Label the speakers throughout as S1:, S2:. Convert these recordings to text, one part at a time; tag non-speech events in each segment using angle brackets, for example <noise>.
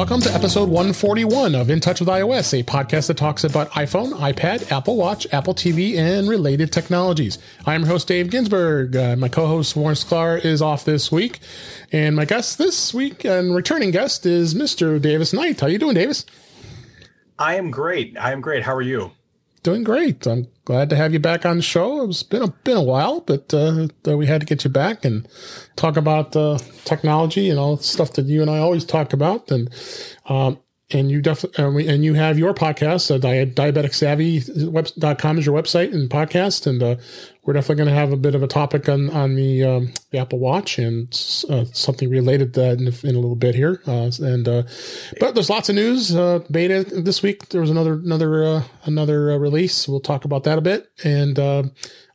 S1: Welcome to episode 141 of In Touch with iOS, a podcast that talks about iPhone, iPad, Apple Watch, Apple TV, and related technologies. I'm your host, Dave Ginsburg. Uh, my co host, Warren Sklar, is off this week. And my guest this week and returning guest is Mr. Davis Knight. How are you doing, Davis?
S2: I am great. I am great. How are you?
S1: Doing great. I'm glad to have you back on the show. It's been a been a while, but uh, we had to get you back and talk about uh, technology and all stuff that you and I always talk about. And um, and you definitely and and you have your podcast, uh, diabetic savvy com is your website and podcast, and uh, we're definitely going to have a bit of a topic on on the, um, the Apple Watch and uh, something related to that in, in, a little bit here. Uh, and uh, but there's lots of news. Uh, beta this week there was another another uh, another uh, release. We'll talk about that a bit. And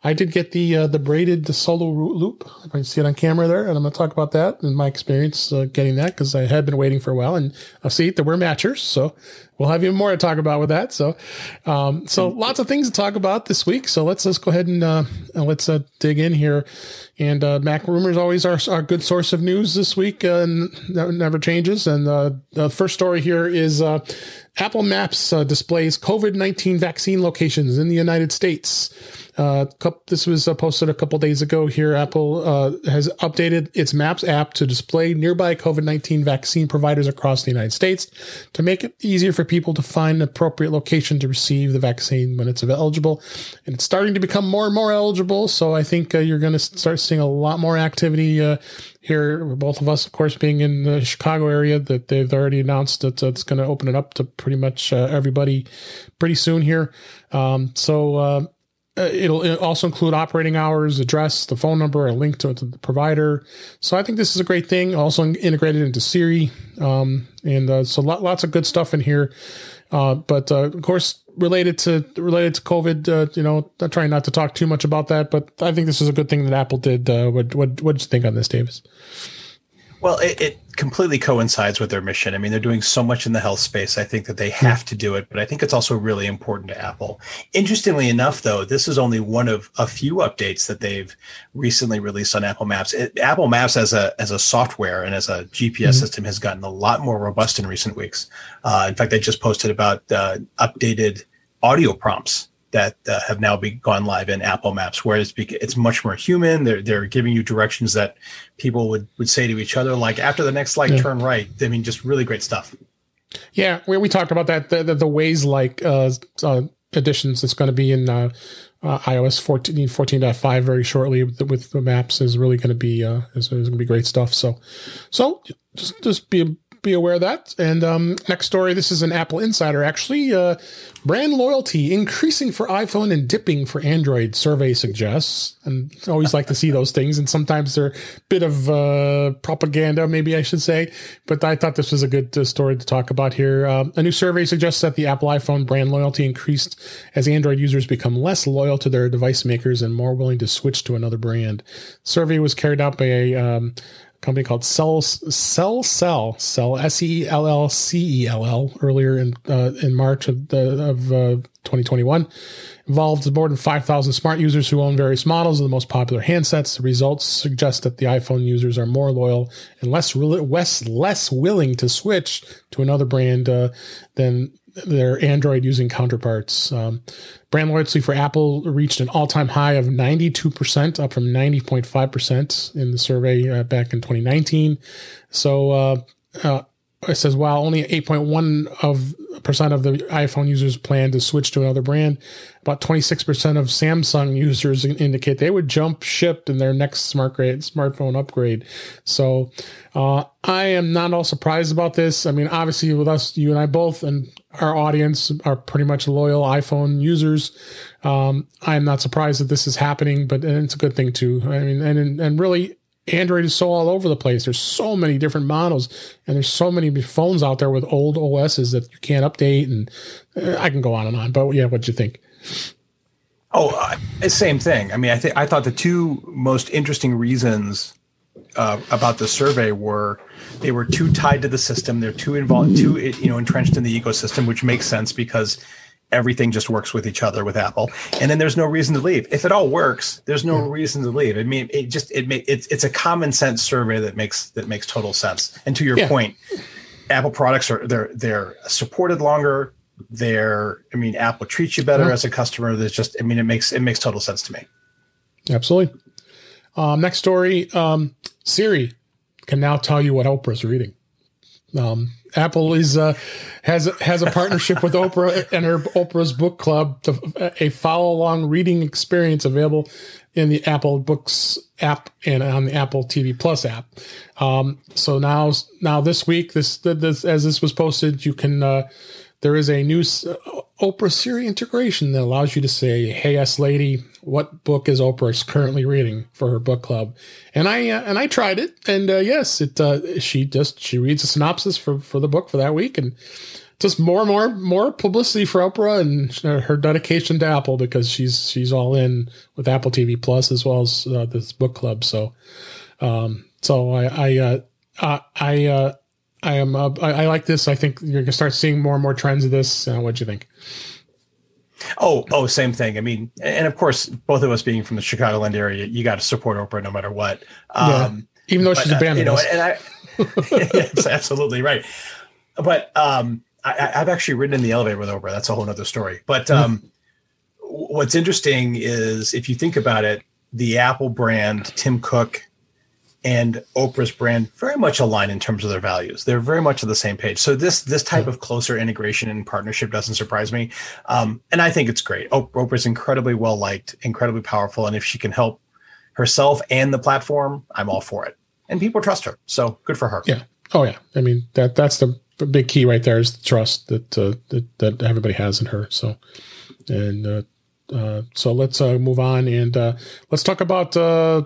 S1: I did get the the braided the solo loop. If I see it on camera there, and I'm going to talk about that and my experience getting that because I had been waiting for a while. And I see that we're matchers, so we'll have even more to talk about with that. So, um, so lots of things to talk about this week. So let's let's go ahead and uh, let's uh, dig in here. And uh, Mac rumors always are our good source of news this week, uh, and that never changes. And uh, the first story here is uh, Apple Maps displays COVID nineteen vaccine locations in the United States. Uh, this was uh, posted a couple days ago here. Apple uh, has updated its Maps app to display nearby COVID 19 vaccine providers across the United States to make it easier for people to find an appropriate location to receive the vaccine when it's eligible. And it's starting to become more and more eligible. So I think uh, you're going to start seeing a lot more activity uh, here. Both of us, of course, being in the Chicago area, that they've already announced that it's going to open it up to pretty much uh, everybody pretty soon here. Um, so uh, it'll, it'll, also include operating hours, address, the phone number, a link to, to the provider. So I think this is a great thing. Also integrated into Siri, um, and uh, so lot, lots of good stuff in here. Uh, but uh, of course, related to related to COVID, uh, you know, I'm trying not to talk too much about that. But I think this is a good thing that Apple did. Uh, what what what did you think on this, Davis?
S2: Well, it, it, completely coincides with their mission. I mean, they're doing so much in the health space. I think that they have to do it, but I think it's also really important to Apple. Interestingly enough, though, this is only one of a few updates that they've recently released on Apple Maps. It, Apple Maps as a as a software and as a GPS mm-hmm. system has gotten a lot more robust in recent weeks. Uh, in fact, I just posted about uh, updated audio prompts that uh, have now be, gone live in Apple Maps, where it's, it's much more human. They're they're giving you directions that people would would say to each other, like after the next light, yeah. turn right. I mean, just really great stuff.
S1: Yeah, we, we talked about that the the, the Waze like uh, uh, additions that's going to be in uh, uh, iOS 14 14.5 very shortly with, with the maps is really going to be uh, is, is going to be great stuff. So so just just be be aware of that. And um, next story, this is an Apple Insider actually. Uh, brand loyalty increasing for iPhone and dipping for Android, survey suggests. And always like to see those things. And sometimes they're a bit of uh, propaganda, maybe I should say. But I thought this was a good uh, story to talk about here. Uh, a new survey suggests that the Apple iPhone brand loyalty increased as Android users become less loyal to their device makers and more willing to switch to another brand. survey was carried out by a um, company called Cell Cell Cell Cell S E L L C E L L earlier in uh, in March of the, of uh, 2021 involved more than 5,000 smart users who own various models of the most popular handsets. The results suggest that the iPhone users are more loyal and less less less willing to switch to another brand uh, than their Android using counterparts. Um, brand loyalty for Apple reached an all time high of 92%, up from 90.5% in the survey uh, back in 2019. So, uh, uh, it says while only 8.1 of percent of the iPhone users plan to switch to another brand, about 26% of Samsung users indicate they would jump ship in their next smart grade, smartphone upgrade. So uh, I am not all surprised about this. I mean, obviously, with us, you and I both, and our audience are pretty much loyal iPhone users. Um, I'm not surprised that this is happening, but it's a good thing too. I mean, and and really, Android is so all over the place. There's so many different models, and there's so many phones out there with old OSs that you can't update. And uh, I can go on and on. But yeah, what you think?
S2: Oh, uh, same thing. I mean, I think I thought the two most interesting reasons uh, about the survey were they were too tied to the system. They're too involved, too you know entrenched in the ecosystem, which makes sense because everything just works with each other with Apple. And then there's no reason to leave. If it all works, there's no reason to leave. I mean, it just it it's it's a common sense survey that makes that makes total sense. And to your yeah. point, Apple products are they're they're supported longer. They're I mean Apple treats you better yeah. as a customer. There's just I mean it makes it makes total sense to me.
S1: Absolutely. Um, next story: um, Siri can now tell you what Oprah's reading. Um, Apple is uh, has has a partnership with Oprah and her Oprah's Book Club, to, a follow along reading experience available in the Apple Books app and on the Apple TV Plus app. Um, so now, now this week, this, this as this was posted, you can uh, there is a new uh, Oprah Siri integration that allows you to say, "Hey, yes, lady, what book is Oprah currently reading for her book club?" And I uh, and I tried it, and uh, yes, it uh, she just she reads a synopsis for for the book for that week, and just more and more more publicity for Oprah and her dedication to Apple because she's she's all in with Apple TV Plus as well as uh, this book club. So, um, so I I uh, I uh, I am uh, I, I, like this. I think you're gonna start seeing more and more trends of this. Uh, what do you think?
S2: Oh, oh, same thing. I mean, and of course, both of us being from the Chicagoland area, you got to support Oprah no matter what. Um, yeah.
S1: Even though she's abandoned uh, you know.
S2: And I, <laughs> that's absolutely right. But um, I, have actually ridden in the elevator with Oprah. That's a whole other story. But mm-hmm. um, what's interesting is if you think about it, the Apple brand, Tim Cook, and Oprah's brand very much align in terms of their values. They're very much on the same page. So this this type of closer integration and partnership doesn't surprise me, um, and I think it's great. Oprah's incredibly well liked, incredibly powerful, and if she can help herself and the platform, I'm all for it. And people trust her, so good for her.
S1: Yeah. Oh yeah. I mean that that's the big key right there is the trust that uh, that that everybody has in her. So, and uh, uh, so let's uh, move on and uh, let's talk about uh,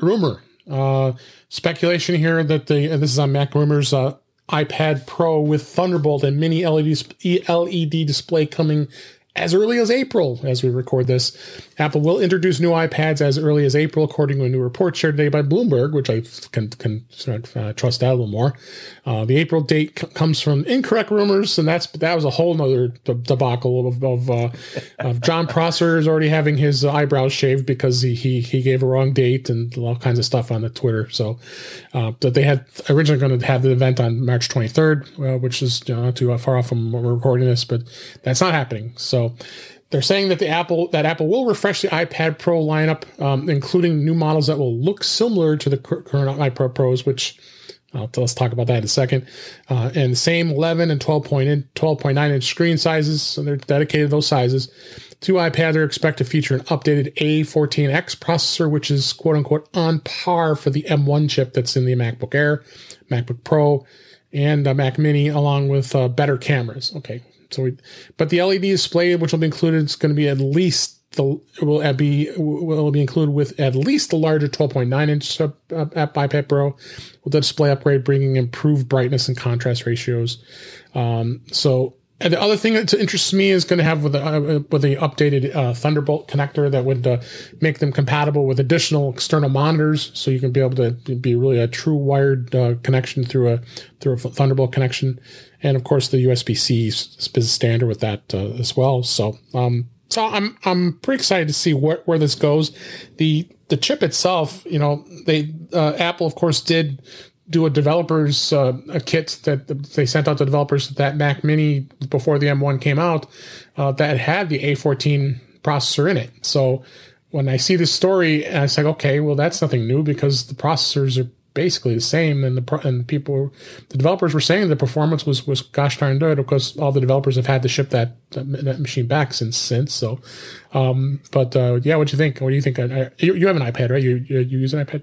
S1: rumor uh, speculation here that the this is on Mac Rumors uh, iPad Pro with Thunderbolt and mini LED LED display coming as early as April as we record this. Apple will introduce new iPads as early as April, according to a new report shared today by Bloomberg, which I can, can uh, trust that a little more. Uh, the April date c- comes from incorrect rumors, and that's that was a whole nother debacle of, of, uh, of Jon Prosser is already having his eyebrows shaved because he, he he gave a wrong date and all kinds of stuff on the Twitter. So uh, they had originally going to have the event on March 23rd, uh, which is you know, not too far off from recording this, but that's not happening. So they're saying that the Apple that Apple will refresh the iPad Pro lineup, um, including new models that will look similar to the current iPad Pros, which uh, let's talk about that in a second. Uh, and the same 11 and 12.9 inch screen sizes, so they're dedicated to those sizes. Two iPads are expected to feature an updated A14X processor, which is quote unquote on par for the M1 chip that's in the MacBook Air, MacBook Pro, and Mac Mini, along with uh, better cameras. Okay, so, we, but the LED display, which will be included, is going to be at least the will be will be included with at least the larger 12.9 inch uh, iPad Pro with the display upgrade, bringing improved brightness and contrast ratios. Um, so and the other thing that interests me is going to have with the, uh, with the updated uh, Thunderbolt connector that would uh, make them compatible with additional external monitors, so you can be able to be really a true wired uh, connection through a through a Thunderbolt connection, and of course the USB C is standard with that uh, as well. So, um, so I'm I'm pretty excited to see where where this goes. The the chip itself, you know, they uh, Apple of course did do a developers uh, a kit that they sent out to developers that Mac Mini before the M1 came out uh, that had the A14 processor in it. So when I see this story, I was like, okay, well that's nothing new because the processors are basically the same, and the and people, the developers were saying the performance was was gosh darn good Of course, all the developers have had to ship that that, that machine back since since. So, um, but uh, yeah, what do you think? What do you think? I, you, you have an iPad, right? You you, you use an iPad?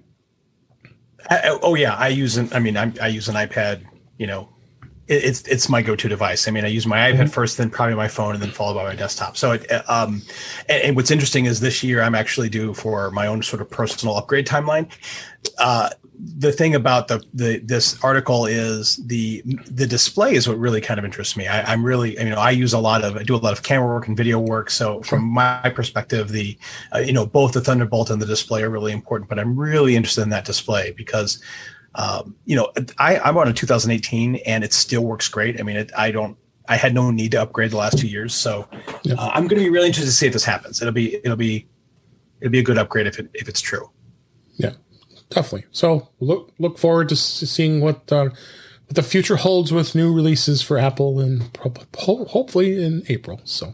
S2: I, oh yeah, I use an. I mean, I'm, I use an iPad. You know, it, it's it's my go-to device. I mean, I use my iPad mm-hmm. first, then probably my phone, and then followed by my desktop. So, it, um, and, and, what's interesting is this year I'm actually due for my own sort of personal upgrade timeline. Uh, the thing about the, the this article is the the display is what really kind of interests me. I, am really you know I use a lot of I do a lot of camera work and video work. So from my perspective, the uh, you know both the Thunderbolt and the display are really important. But I'm really interested in that display because um, you know I, I'm on a 2018 and it still works great. I mean it, I don't I had no need to upgrade the last two years, so uh, I'm going to be really interested to see if this happens. It'll be it'll be it'll be a good upgrade if it if it's true.
S1: Yeah definitely. So look look forward to seeing what uh, what the future holds with new releases for Apple and hopefully in April. So,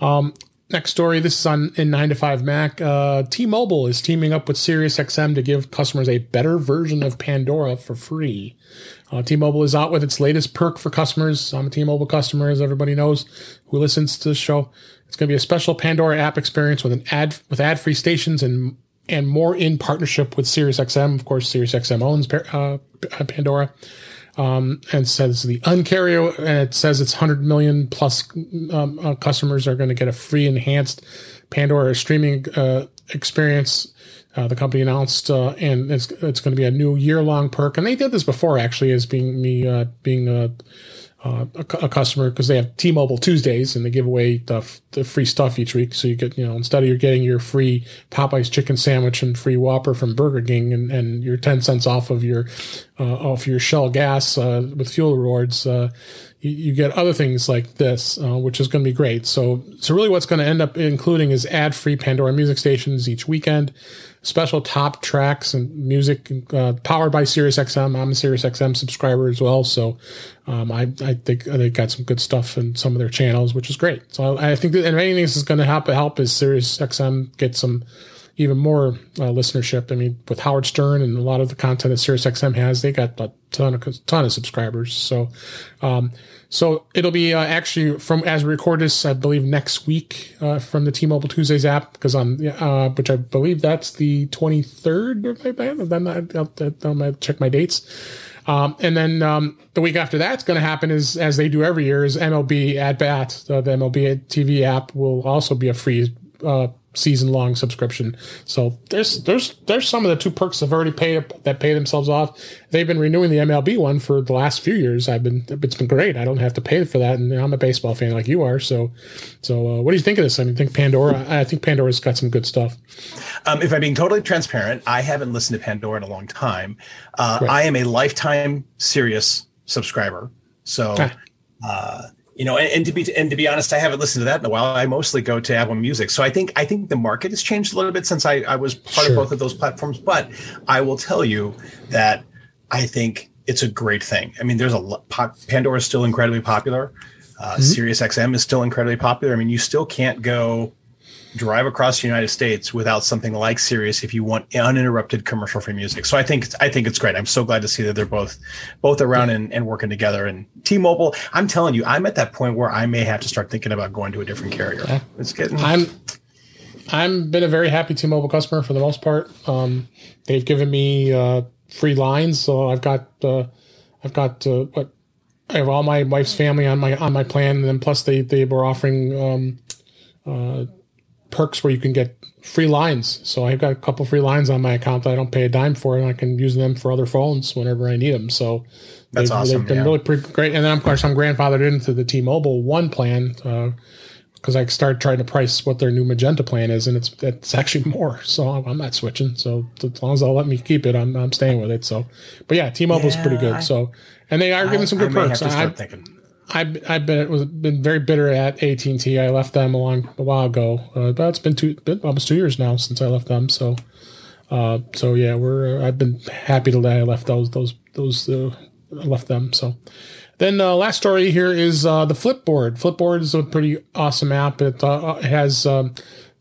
S1: um, next story. This is on in nine to five Mac. Uh, T-Mobile is teaming up with SiriusXM to give customers a better version of Pandora for free. Uh, T-Mobile is out with its latest perk for customers. I'm a T-Mobile customer, as everybody knows who listens to the show. It's going to be a special Pandora app experience with an ad with ad-free stations and and more in partnership with SiriusXM. Of course, SiriusXM owns uh, Pandora. Um, and says the uncarrier, and it says it's 100 million plus um, uh, customers are going to get a free enhanced Pandora streaming uh, experience. Uh, the company announced, uh, and it's it's going to be a new year long perk, and they did this before actually, as being me uh, being uh, a, a, customer because they have T-Mobile Tuesdays and they give away the, the, free stuff each week. So you get, you know, instead of you're getting your free Popeyes chicken sandwich and free Whopper from Burger King and, and your 10 cents off of your, uh, off your Shell gas, uh, with fuel rewards, uh, you, get other things like this, uh, which is going to be great. So, so really what's going to end up including is ad free Pandora music stations each weekend special top tracks and music uh, powered by SiriusXM. I'm a SiriusXM subscriber as well, so um, I, I think they got some good stuff in some of their channels, which is great. So I, I think that, and anything is going to help help is SiriusXM get some even more uh, listenership. I mean, with Howard Stern and a lot of the content that SiriusXM has, they got a ton of ton of subscribers. So, um, so it'll be uh, actually from as we record this, I believe next week uh, from the T-Mobile Tuesdays app because on uh, which I believe that's the 23rd. Then I'll, I'll check my dates. Um, and then um, the week after that's going to happen is as they do every year is MLB at bat. the MLB TV app will also be a free uh, season long subscription. So there's there's there's some of the two perks have already paid that pay themselves off. They've been renewing the MLB one for the last few years. I've been it's been great. I don't have to pay for that, and I'm a baseball fan like you are. So so uh, what do you think of this? I mean, think Pandora. I think Pandora's got some good stuff.
S2: Um, if I'm being totally transparent, I haven't listened to Pandora in a long time. Uh, right. I am a lifetime Sirius subscriber. So. Ah. Uh, you know, and, and, to be and to be honest, I haven't listened to that in a while. I mostly go to Apple Music, so I think I think the market has changed a little bit since I, I was part sure. of both of those platforms. But I will tell you that I think it's a great thing. I mean, there's a Pandora is still incredibly popular. Uh, mm-hmm. Sirius XM is still incredibly popular. I mean, you still can't go drive across the United States without something like Sirius if you want uninterrupted commercial free music. So I think I think it's great. I'm so glad to see that they're both both around and, and working together. And T-Mobile, I'm telling you, I'm at that point where I may have to start thinking about going to a different carrier. Yeah. It's getting.
S1: I'm I'm been a very happy T-Mobile customer for the most part. Um, they've given me uh, free lines, so I've got uh, I've got uh, what I have all my wife's family on my on my plan, and then plus they they were offering. Um, uh, perks where you can get free lines. So I've got a couple free lines on my account that I don't pay a dime for, and I can use them for other phones whenever I need them. So
S2: that's they've, awesome.
S1: They've been yeah. really pretty great. And then of course I'm grandfathered into the T-Mobile One plan because uh, I started trying to price what their new Magenta plan is, and it's it's <laughs> actually more. So I'm not switching. So as long as they'll let me keep it, I'm I'm staying with it. So, but yeah, T-Mobile's yeah, pretty good. I, so and they are giving some good I perks. I, I I've been was been very bitter at AT and T. I left them a long a while ago, uh, but it's been two been almost two years now since I left them. So, uh, so yeah, we're uh, I've been happy to that I left those those those uh, left them. So, then uh, last story here is uh, the Flipboard. Flipboard is a pretty awesome app. It uh, has um,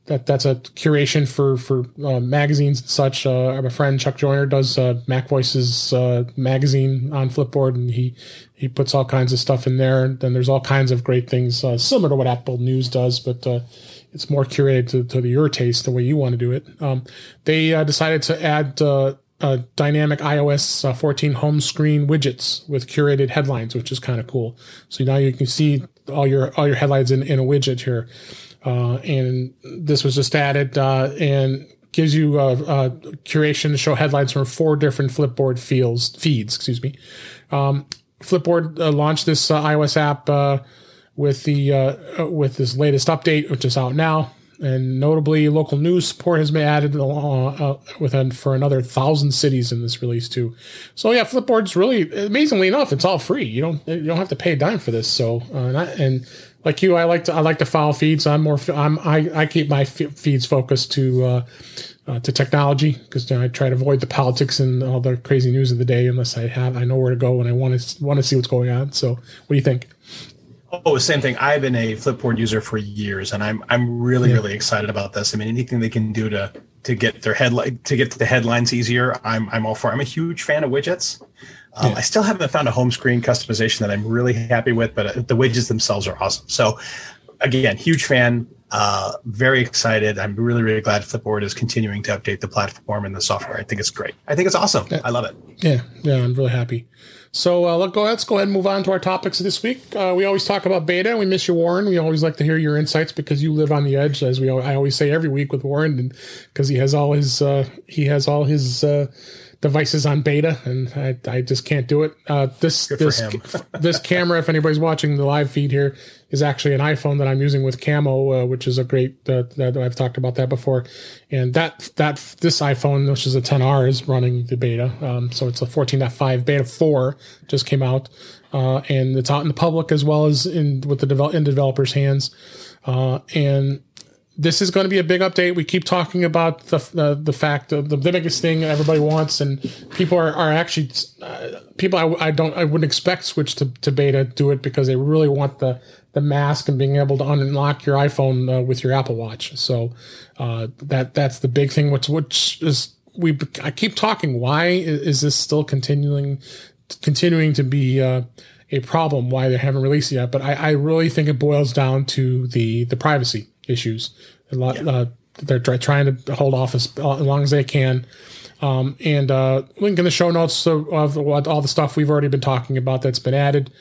S1: that that's a curation for for uh, magazines and such. Uh, my friend Chuck Joiner does uh, Mac Voices uh, magazine on Flipboard, and he he puts all kinds of stuff in there. And then there's all kinds of great things uh, similar to what Apple News does, but uh, it's more curated to, to your taste, the way you want to do it. Um, they decided to add dynamic iOS 14 home screen widgets with curated headlines, which is kind of cool. So now you can see all your all your headlines in, in a widget here. Uh, and this was just added uh, and gives you a, a, curation to show headlines from four different Flipboard fields, feeds. Excuse me. Um, Flipboard uh, launched this uh, iOS app uh, with the uh, with this latest update, which is out now. And notably, local news support has been added within for another thousand cities in this release too. So yeah, Flipboard's really amazingly enough, it's all free. You don't you don't have to pay a dime for this. So and, I, and like you, I like to I like to follow feeds. I'm more I'm I, I keep my feeds focused to uh, uh, to technology because I try to avoid the politics and all the crazy news of the day unless I have I know where to go and I want to want to see what's going on. So, what do you think?
S2: Oh, same thing. I've been a Flipboard user for years, and I'm I'm really yeah. really excited about this. I mean, anything they can do to to get their headline to get the headlines easier, I'm I'm all for. I'm a huge fan of widgets. Um, yeah. I still haven't found a home screen customization that I'm really happy with, but uh, the widgets themselves are awesome. So, again, huge fan. Uh, very excited. I'm really, really glad Flipboard is continuing to update the platform and the software. I think it's great. I think it's awesome. Yeah. I love it.
S1: Yeah, yeah, I'm really happy. So uh, let's go. Let's go ahead and move on to our topics this week. Uh, we always talk about beta. We miss you, Warren. We always like to hear your insights because you live on the edge, as we I always say every week with Warren, because he has all his uh, he has all his uh, devices on beta, and I, I just can't do it. Uh, this Good this <laughs> this camera, if anybody's watching the live feed here, is actually an iPhone that I'm using with Camo, uh, which is a great. Uh, that I've talked about that before, and that that this iPhone, which is a 10R, is running the beta. Um, so it's a 14.5 beta four just came out, uh, and it's out in the public as well as in with the develop in developers' hands, uh, and this is going to be a big update. We keep talking about the the, the fact of the, the biggest thing everybody wants, and people are, are actually uh, people I, I, don't I wouldn't expect switch to, to beta do it because they really want the the mask and being able to unlock your iPhone uh, with your Apple Watch. So uh, that that's the big thing. Which which is we I keep talking. Why is this still continuing continuing to be uh, a problem? Why they haven't released it yet? But I, I really think it boils down to the the privacy issues. A lot, yeah. uh, they're trying to hold off as, as long as they can. Um, and uh, link in the show notes of, of, all the stuff we've already been talking about that's been added.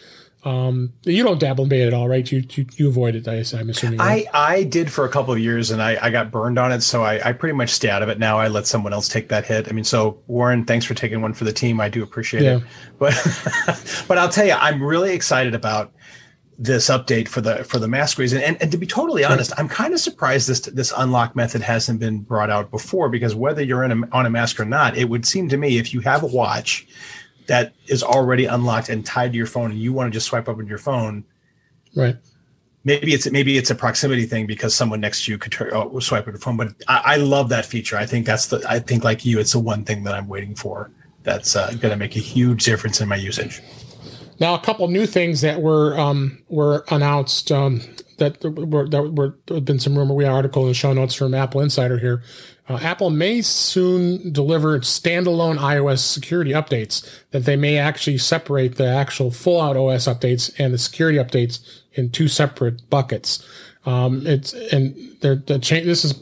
S1: Um, you don't dabble in beta at all, right? You you, you avoid it. I, am assuming.
S2: Right? I I did for a couple of years, and I, I got burned on it, so I, I pretty much stay out of it now. I let someone else take that hit. I mean, so Warren, thanks for taking one for the team. I do appreciate yeah. it. But <laughs> but I'll tell you, I'm really excited about this update for the for the mask reason. And, and to be totally honest, I'm kind of surprised this this unlock method hasn't been brought out before because whether you're in a, on a mask or not, it would seem to me if you have a watch that is already unlocked and tied to your phone and you want to just swipe up on your phone,
S1: right?
S2: Maybe it's maybe it's a proximity thing because someone next to you could turn, oh, swipe up your phone. But I, I, love that feature. I think that's the I think like you, it's the one thing that I'm waiting for. That's uh, going to make a huge difference in my usage.
S1: Now, a couple new things that were um, were announced um, that were that were been some rumor. We article in the show notes from Apple Insider here. Uh, Apple may soon deliver standalone iOS security updates that they may actually separate the actual full out OS updates and the security updates in two separate buckets. Um, it's and they're the change. This is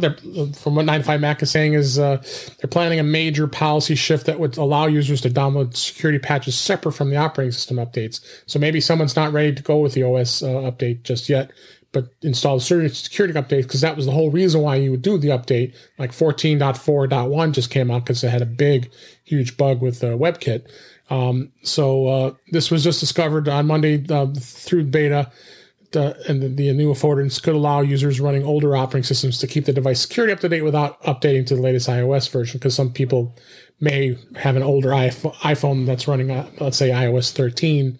S1: they're, from what 95 Mac is saying is uh, they're planning a major policy shift that would allow users to download security patches separate from the operating system updates. So maybe someone's not ready to go with the OS uh, update just yet, but install the security updates because that was the whole reason why you would do the update. Like 14.4.1 just came out because it had a big, huge bug with uh, WebKit. Um, so uh, this was just discovered on Monday uh, through beta uh, and the, the, new affordance could allow users running older operating systems to keep the device security up to date without updating to the latest iOS version. Because some people may have an older iPhone that's running, uh, let's say iOS 13,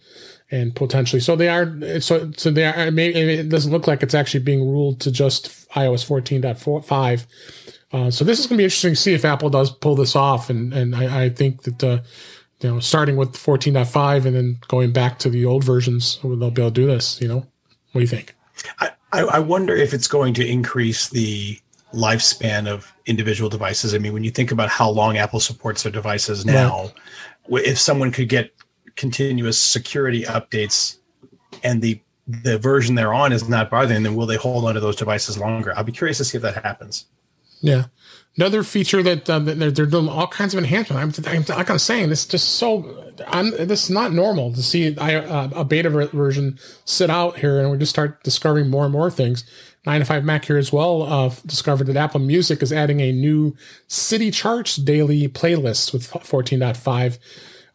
S1: and potentially so they are. So so they are. Maybe it doesn't look like it's actually being ruled to just iOS 14.5. Uh, so this is going to be interesting to see if Apple does pull this off, and and I, I think that. Uh, you know, starting with 14.5 and then going back to the old versions, they'll be able to do this, you know? What do you think?
S2: I, I wonder if it's going to increase the lifespan of individual devices. I mean, when you think about how long Apple supports their devices now, right. if someone could get continuous security updates and the the version they're on is not bothering, then will they hold onto those devices longer? I'll be curious to see if that happens.
S1: Yeah. Another feature that, uh, they're, they're, doing all kinds of enhancement. I'm, I'm, like I'm saying, this is just so. I'm, this is not normal to see uh, a beta version sit out here, and we just start discovering more and more things. 9 to 5 Mac here as well uh, discovered that Apple Music is adding a new City Charts daily playlist with 14.5.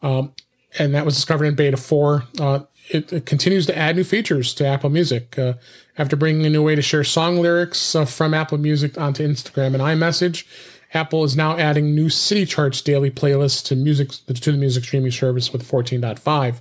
S1: Um, and that was discovered in beta 4. Uh, it, it, continues to add new features to Apple Music. Uh, after bringing a new way to share song lyrics uh, from Apple Music onto Instagram and iMessage, Apple is now adding new City Charts daily playlists to music to the music streaming service with 14.5.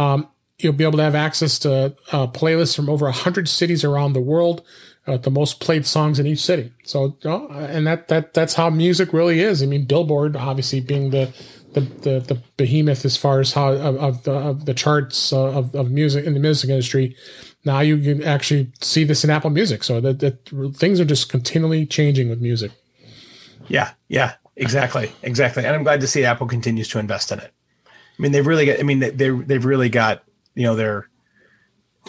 S1: Um, you'll be able to have access to uh, playlists from over 100 cities around the world uh, the most played songs in each city so and that that that's how music really is i mean billboard obviously being the the, the, the behemoth as far as how of, of the, of the charts uh, of, of music in the music industry now you can actually see this in apple music so that, that things are just continually changing with music
S2: yeah yeah exactly exactly and i'm glad to see apple continues to invest in it i mean they've really got i mean they, they, they've really got you know their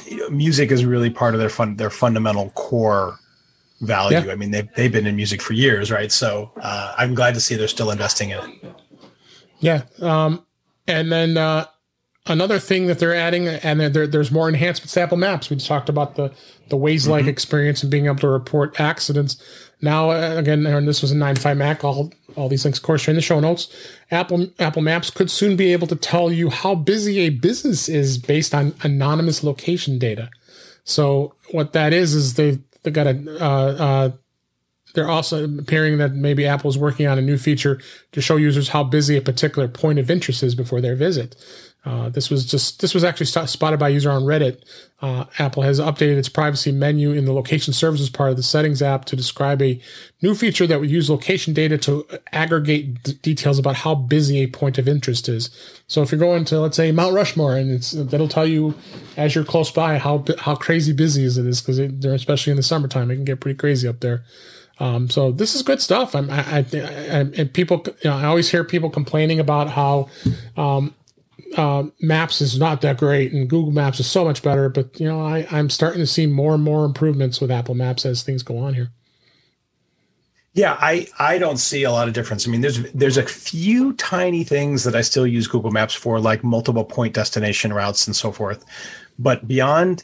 S2: you know, music is really part of their fun their fundamental core value. Yeah. I mean, they've they've been in music for years, right? So uh, I'm glad to see they're still investing in it.
S1: Yeah, um, and then uh, another thing that they're adding, and there, there's more enhancements to Apple Maps. We talked about the the Waze like mm-hmm. experience and being able to report accidents. Now, uh, again, and this was a 95 Mac. All all these links, of course, are in the show notes. Apple Apple Maps could soon be able to tell you how busy a business is based on anonymous location data. So what that is is they they got a uh, uh, they're also appearing that maybe Apple's working on a new feature to show users how busy a particular point of interest is before their visit. Uh, this was just this was actually spotted by a user on Reddit. Uh, Apple has updated its privacy menu in the location services part of the settings app to describe a new feature that would use location data to aggregate d- details about how busy a point of interest is. So if you're going to let's say Mount Rushmore, and it's that'll tell you as you're close by how how crazy busy is it is because especially in the summertime it can get pretty crazy up there. Um, so this is good stuff. I'm, I, I, I and people, you know, I always hear people complaining about how um, uh, Maps is not that great, and Google Maps is so much better. But you know, I, I'm starting to see more and more improvements with Apple Maps as things go on here.
S2: Yeah, I I don't see a lot of difference. I mean, there's there's a few tiny things that I still use Google Maps for, like multiple point destination routes and so forth. But beyond,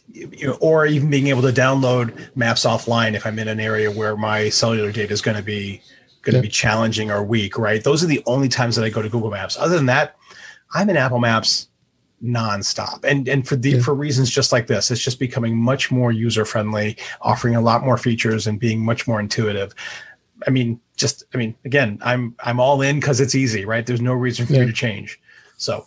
S2: or even being able to download maps offline if I'm in an area where my cellular data is going to be going to be challenging or weak, right? Those are the only times that I go to Google Maps. Other than that, I'm in Apple Maps nonstop. And and for the yeah. for reasons just like this it's just becoming much more user friendly offering a lot more features and being much more intuitive. I mean just i mean again i'm i'm all in because it's easy right? There's no reason for yeah. me to change. So.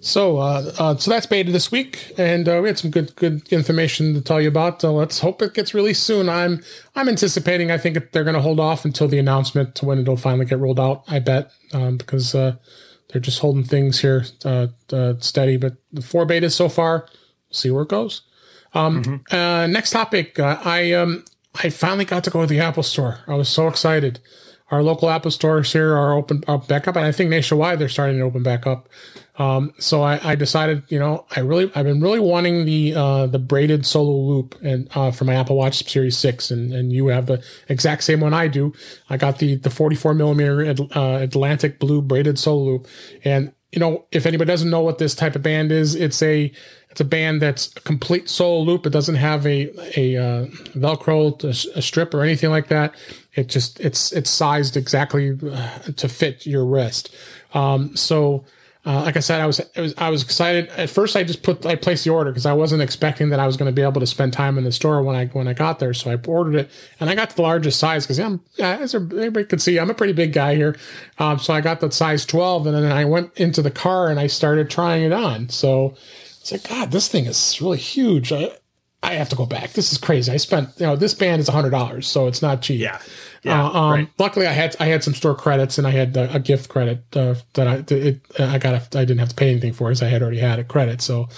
S1: So uh, uh, so that's beta this week and uh, we had some good good information to tell you about. Uh, let's hope it gets released soon. I'm i'm anticipating i think they're going to hold off until the announcement to when it'll finally get rolled out i bet um, because uh, they're just holding things here uh, uh, steady. But the four betas so far, see where it goes. Um, mm-hmm. uh, next topic, uh, I um, I finally got to go to the Apple Store. I was so excited. Our local Apple stores here are open are back up, and I think nationwide they're starting to open back up. Um, so I, I, decided, you know, I really, I've been really wanting the uh, the braided solo loop and uh, for my Apple Watch Series Six, and and you have the exact same one I do. I got the the 44 millimeter uh, Atlantic blue braided solo loop, and you know, if anybody doesn't know what this type of band is, it's a it's a band that's a complete solo loop. It doesn't have a a uh, Velcro, a, a strip, or anything like that. It just it's it's sized exactly uh, to fit your wrist. Um, so uh, like I said, I was, was, I was excited. At first, I just put I placed the order because I wasn't expecting that I was going to be able to spend time in the store when I when I got there. So I ordered it, and I got the largest size because I'm as everybody could see, I'm a pretty big guy here. Um, so I got the size 12, and then I went into the car and I started trying it on. So it's like, God, this thing is really huge. I, I have to go back. This is crazy. I spent, you know, this band is a hundred dollars, so it's not cheap.
S2: Yeah. Yeah,
S1: uh, um, right. Luckily, I had I had some store credits and I had a, a gift credit uh, that I it, I got a, I didn't have to pay anything for as I had already had a credit. So,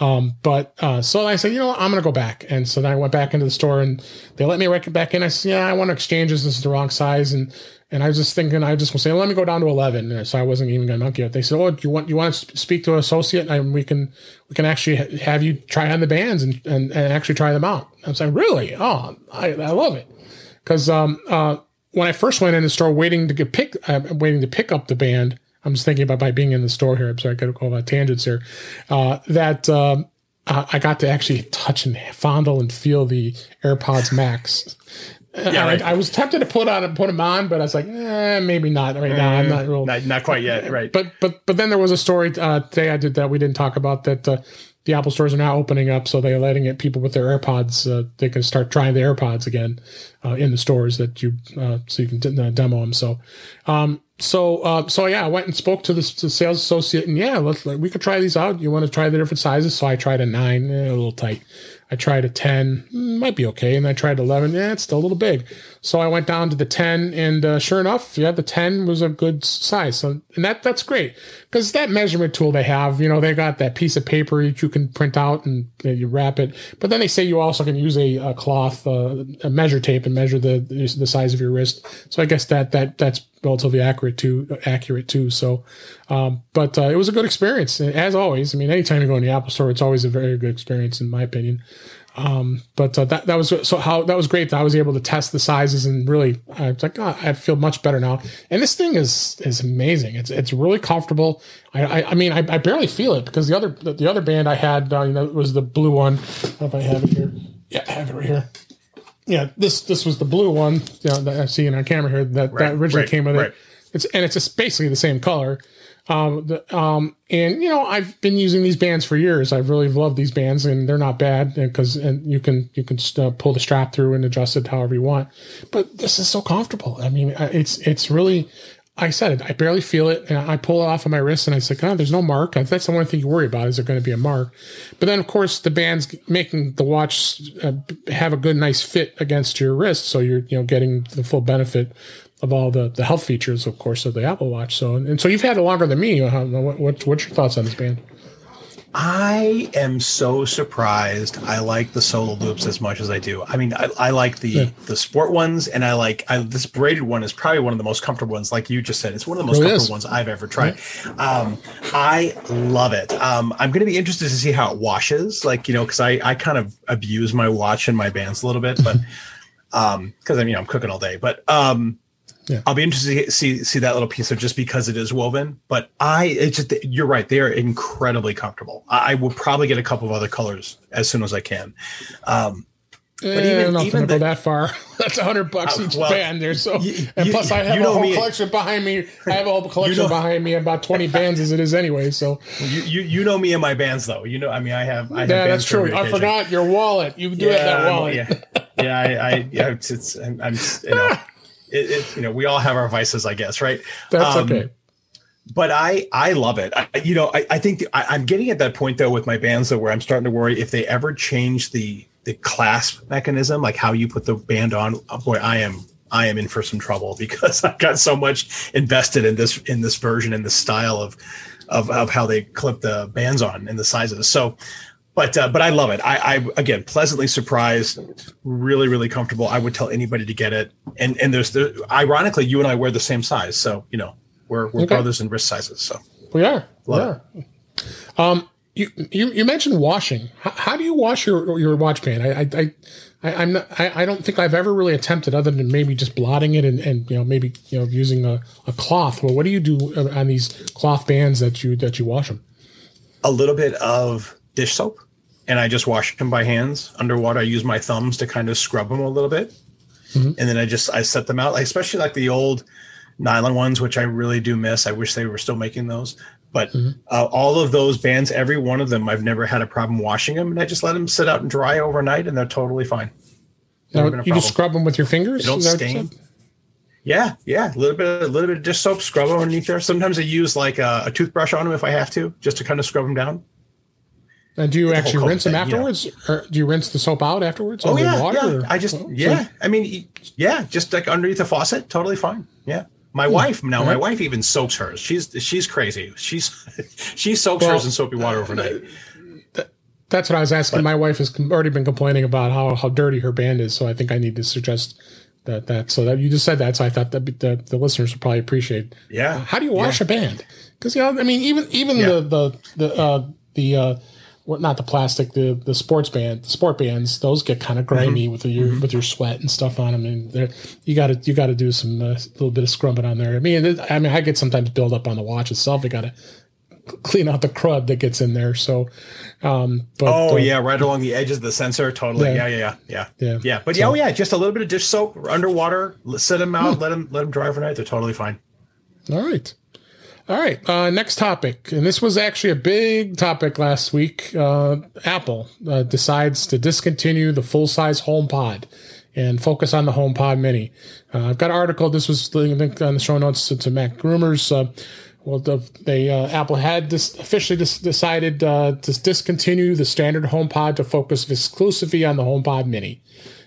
S1: um, but uh, so I said, you know, what? I'm gonna go back, and so then I went back into the store and they let me back in. I said, yeah, I want to exchange this. This is the wrong size, and and I was just thinking, I just was saying, let me go down to eleven. And So I wasn't even going to monkey it. They said, oh, do you want you want to speak to an associate, and we can we can actually have you try on the bands and and, and actually try them out. I was like, really? Oh, I, I love it because um, uh, when I first went in the store, waiting to get pick, uh, waiting to pick up the band. I'm just thinking about by being in the store here. I'm sorry, I got to go about tangents here. Uh, that um, I got to actually touch and fondle and feel the AirPods Max. <laughs> Yeah, right. I, I, was tempted to put on put them on, but I was like, eh, maybe not right now. I'm not real,
S2: not, not quite yet, right?
S1: But but but then there was a story uh, today I did that we didn't talk about that uh, the Apple stores are now opening up, so they're letting it people with their AirPods uh, they can start trying the AirPods again. uh, in the stores that you uh, so you can d- uh, demo them. So, um, so uh, so yeah, I went and spoke to the, the sales associate, and yeah, let's we could try these out. You want to try the different sizes? So I tried a nine, eh, a little tight. I tried a 10, mm, might be okay. And I tried 11, yeah, it's still a little big. So I went down to the 10, and uh, sure enough, yeah, the 10 was a good size. So, and that that's great because that measurement tool they have, you know, they got that piece of paper that you can print out and you, wrap it. But then they say you also can use a, a cloth, uh, a measure tape, and measure the the size of your wrist. So I guess that that that's relatively accurate too. Accurate too. So, um, but uh, it was a good experience as always. I mean, anytime you go in the Apple Store, it's always a very good experience in my opinion. Um, but uh, that that was so how that was great. That I was able to test the sizes and really, I was like, oh, I feel much better now. And this thing is is amazing. It's it's really comfortable. I I, I mean, I, I, barely feel it because the other the, the other band I had, uh, you know, was the blue one. I if I have it here. Yeah, I have it right here. Yeah, this this was the blue one. You know, that I see in our camera here. That right, that originally right, came with right. it. It's and it's just basically the same color. Um, the, um, and you know, I've been using these bands for years. I've really loved these bands, and they're not bad because and you can you can just, uh, pull the strap through and adjust it however you want. But this is so comfortable. I mean, it's it's really. I said it. I barely feel it, and I pull it off of my wrist, and I said, "God, there's no mark." That's the only thing you worry about is there going to be a mark. But then, of course, the band's making the watch uh, have a good, nice fit against your wrist, so you're you know getting the full benefit of all the, the health features, of course, of the Apple Watch. So, and, so you've had it longer than me. What, what, what's your thoughts on this band?
S2: I am so surprised. I like the solo loops as much as I do. I mean, I, I like the yeah. the sport ones, and I like I, this braided one is probably one of the most comfortable ones. Like you just said, it's one of the most really comfortable is. ones I've ever tried. Yeah. Um, I love it. Um, I'm going to be interested to see how it washes. Like you know, because I I kind of abuse my watch and my bands a little bit, but <laughs> um, because I mean I'm cooking all day, but um yeah. I'll be interested to see see that little piece of just because it is woven. But I, it's just you're right; they are incredibly comfortable. I, I will probably get a couple of other colors as soon as I can. Um,
S1: but even, I'm not even the, go that far. <laughs> That's a hundred bucks uh, each well, band there. So, you, and plus, I have a whole me, collection behind me. I have a whole <laughs> collection you know, behind me, about twenty bands as it is anyway. So,
S2: you, you you know me and my bands though. You know, I mean, I have. I have
S1: yeah, that's true. I forgot your wallet. You do yeah, have that wallet.
S2: Yeah, yeah. I, I yeah. It's, it's I'm, I'm you know <laughs> it, it, you know, we all have our vices, I guess, right?
S1: That's um, okay.
S2: But I, I love it. I, you know, I, I think the, I, I'm getting at that point though with my bands though, where I'm starting to worry if they ever change the the clasp mechanism, like how you put the band on. Oh boy, I am I am in for some trouble <laughs> because I've got so much invested in this in this version and the style of of of how they clip the bands on and the sizes. So but uh, but I love it. I, I again pleasantly surprised, really really comfortable. I would tell anybody to get it. And and there's the ironically you and I wear the same size, so you know we're we're okay. brothers in wrist sizes. So
S1: we are. Love we are. Um, you, you you mentioned washing. How, how, do you wash your your watch band? I I. I, I'm not, I, I don't think I've ever really attempted other than maybe just blotting it and, and you know maybe you know using a, a cloth. Well, what do you do on these cloth bands that you that you wash them?
S2: A little bit of dish soap and I just wash them by hands underwater. I use my thumbs to kind of scrub them a little bit. Mm-hmm. And then I just I set them out, especially like the old nylon ones, which I really do miss. I wish they were still making those. But mm-hmm. uh, all of those bands, every one of them, I've never had a problem washing them, and I just let them sit out and dry overnight, and they're totally fine.
S1: Now, you just scrub them with your fingers.
S2: They don't stain. Yeah, yeah, a little bit, a little bit of dish soap, scrub them underneath there. Sometimes I use like a, a toothbrush on them if I have to, just to kind of scrub them down.
S1: And do you actually rinse them afterwards, or do you rinse the soap out afterwards?
S2: Oh yeah, water, yeah. I just oh, yeah. So, I mean, yeah, just like underneath the faucet, totally fine. Yeah. My hmm. wife now, my wife even soaks hers. She's she's crazy. She's <laughs> she soaks well, hers in soapy water overnight.
S1: that's what I was asking. But, my wife has already been complaining about how how dirty her band is, so I think I need to suggest that that so that you just said that, so I thought that the, the listeners would probably appreciate.
S2: Yeah.
S1: How do you wash yeah. a band? Because you know, I mean, even even yeah. the the the uh, the uh, what not the plastic the the sports band the sport bands those get kind of grimy mm-hmm. with your mm-hmm. with your sweat and stuff on them and you got to you got to do some uh, little bit of scrubbing on there. I mean I mean I get sometimes build up on the watch itself. You got to clean out the crud that gets in there. So, um,
S2: but oh uh, yeah, right along the edges of the sensor, totally. Yeah, yeah, yeah, yeah, yeah. yeah. But so, yeah, oh yeah, just a little bit of dish soap underwater, set them out, hmm. let them let them dry overnight. They're totally fine.
S1: All right. All right, uh, next topic, and this was actually a big topic last week. Uh, Apple uh, decides to discontinue the full size HomePod, and focus on the HomePod Mini. Uh, I've got an article. This was linked on the show notes to, to Mac Rumors. Uh, well, the, they uh, Apple had officially dis- decided to discontinue the standard HomePod to focus exclusively on the HomePod Mini,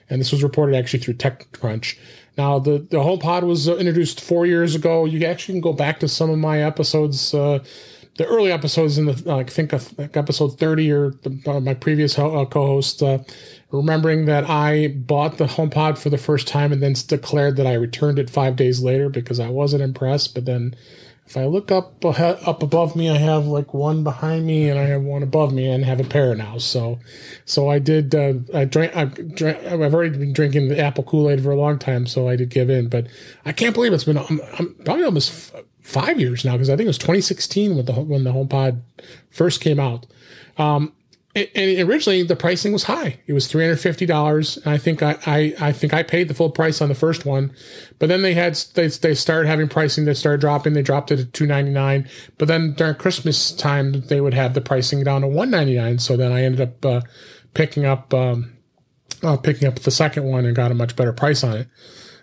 S1: and this was reported actually through TechCrunch. Now, the the HomePod was uh, introduced four years ago. You actually can go back to some of my episodes, uh, the early episodes in the I think like episode thirty or the, uh, my previous uh, co-host, remembering that I bought the HomePod for the first time and then declared that I returned it five days later because I wasn't impressed, but then if I look up up above me, I have like one behind me, and I have one above me, and have a pair now. So, so I did. Uh, I drank. I drank. I've already been drinking the apple Kool Aid for a long time, so I did give in. But I can't believe it's been. I'm, I'm probably almost five years now because I think it was 2016 when the when the HomePod first came out. Um, and originally the pricing was high. It was three hundred fifty dollars. I think I, I, I think I paid the full price on the first one, but then they had they they started having pricing that started dropping. They dropped it to two ninety nine, but then during Christmas time they would have the pricing down to one ninety nine. So then I ended up uh, picking up um, uh, picking up the second one and got a much better price on it.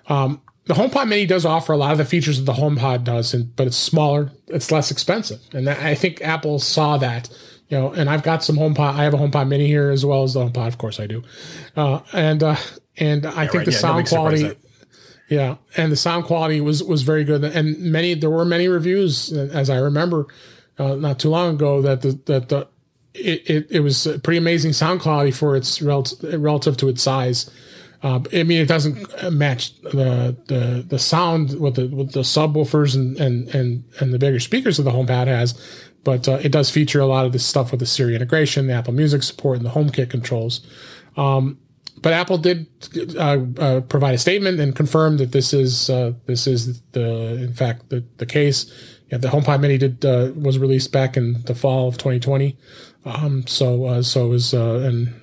S1: Um, the HomePod Mini does offer a lot of the features that the HomePod does, and, but it's smaller, it's less expensive, and that, I think Apple saw that you know, and I've got some HomePod. I have a HomePod Mini here as well as the HomePod, of course I do. Uh, and uh, and I yeah, think right. the yeah, sound quality, yeah, and the sound quality was was very good. And many there were many reviews, as I remember, uh, not too long ago, that the that the it, it, it was pretty amazing sound quality for its relative relative to its size. Uh, I mean, it doesn't match the the the sound with the with the subwoofers and and and and the bigger speakers that the HomePod has, but uh, it does feature a lot of this stuff with the Siri integration, the Apple Music support, and the HomeKit controls. Um, but Apple did uh, uh, provide a statement and confirm that this is uh, this is the in fact the the case. Yeah, the HomePod Mini did uh, was released back in the fall of 2020. Um, so uh, so it was and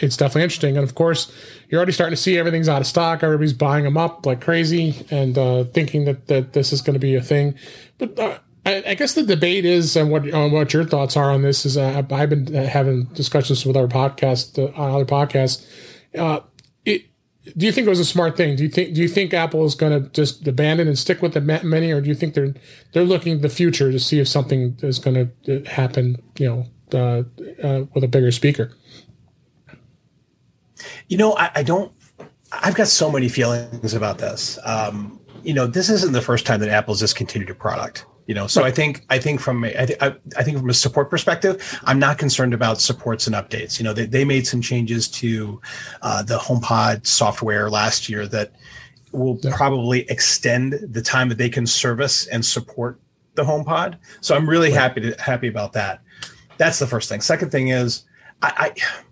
S1: it's definitely interesting. And of course, you're already starting to see everything's out of stock. Everybody's buying them up like crazy and thinking that that this is going to be a thing. But I, I, guess the debate is, and what on what your thoughts are on this is, uh, I've been having discussions with our podcast uh, on other podcasts. Uh, it, do you think it was a smart thing? Do you think do you think Apple is going to just abandon and stick with the mini, or do you think they're they're looking at the future to see if something is going to uh, happen? You know, uh, uh, with a bigger speaker.
S2: You know, I, I, don't. I've got so many feelings about this. Um, you know, this isn't the first time that Apple's discontinued a product you know so i think i think from a, I, th- I think from a support perspective i'm not concerned about supports and updates. You know they, they made some changes to uh, the homepod software last year that will yeah. probably extend the time that they can service and support the homepod. So i'm really right. happy to happy about that. That's the first thing. Second thing is I, I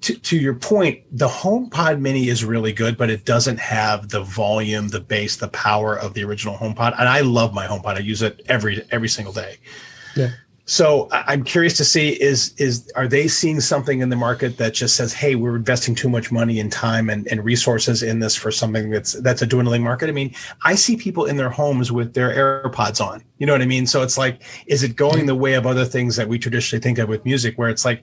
S2: to, to your point, the HomePod Mini is really good, but it doesn't have the volume, the bass, the power of the original HomePod. And I love my HomePod. I use it every every single day. Yeah. So I'm curious to see is is are they seeing something in the market that just says, hey, we're investing too much money and time and, and resources in this for something that's that's a dwindling market? I mean, I see people in their homes with their AirPods on. You know what I mean? So it's like, is it going the way of other things that we traditionally think of with music, where it's like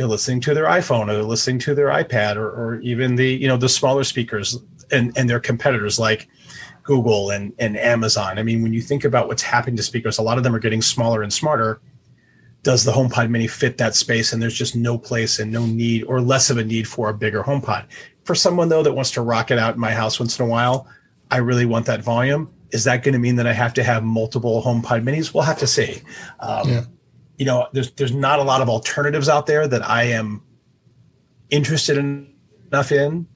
S2: they're listening to their iPhone or they're listening to their iPad or, or even the you know the smaller speakers and and their competitors like Google and and Amazon. I mean, when you think about what's happening to speakers, a lot of them are getting smaller and smarter. Does the HomePod Mini fit that space? And there's just no place and no need or less of a need for a bigger HomePod. For someone though that wants to rock it out in my house once in a while, I really want that volume. Is that going to mean that I have to have multiple HomePod Minis? We'll have to see. Um, yeah you know, there's there's not a lot of alternatives out there that I am interested in, enough in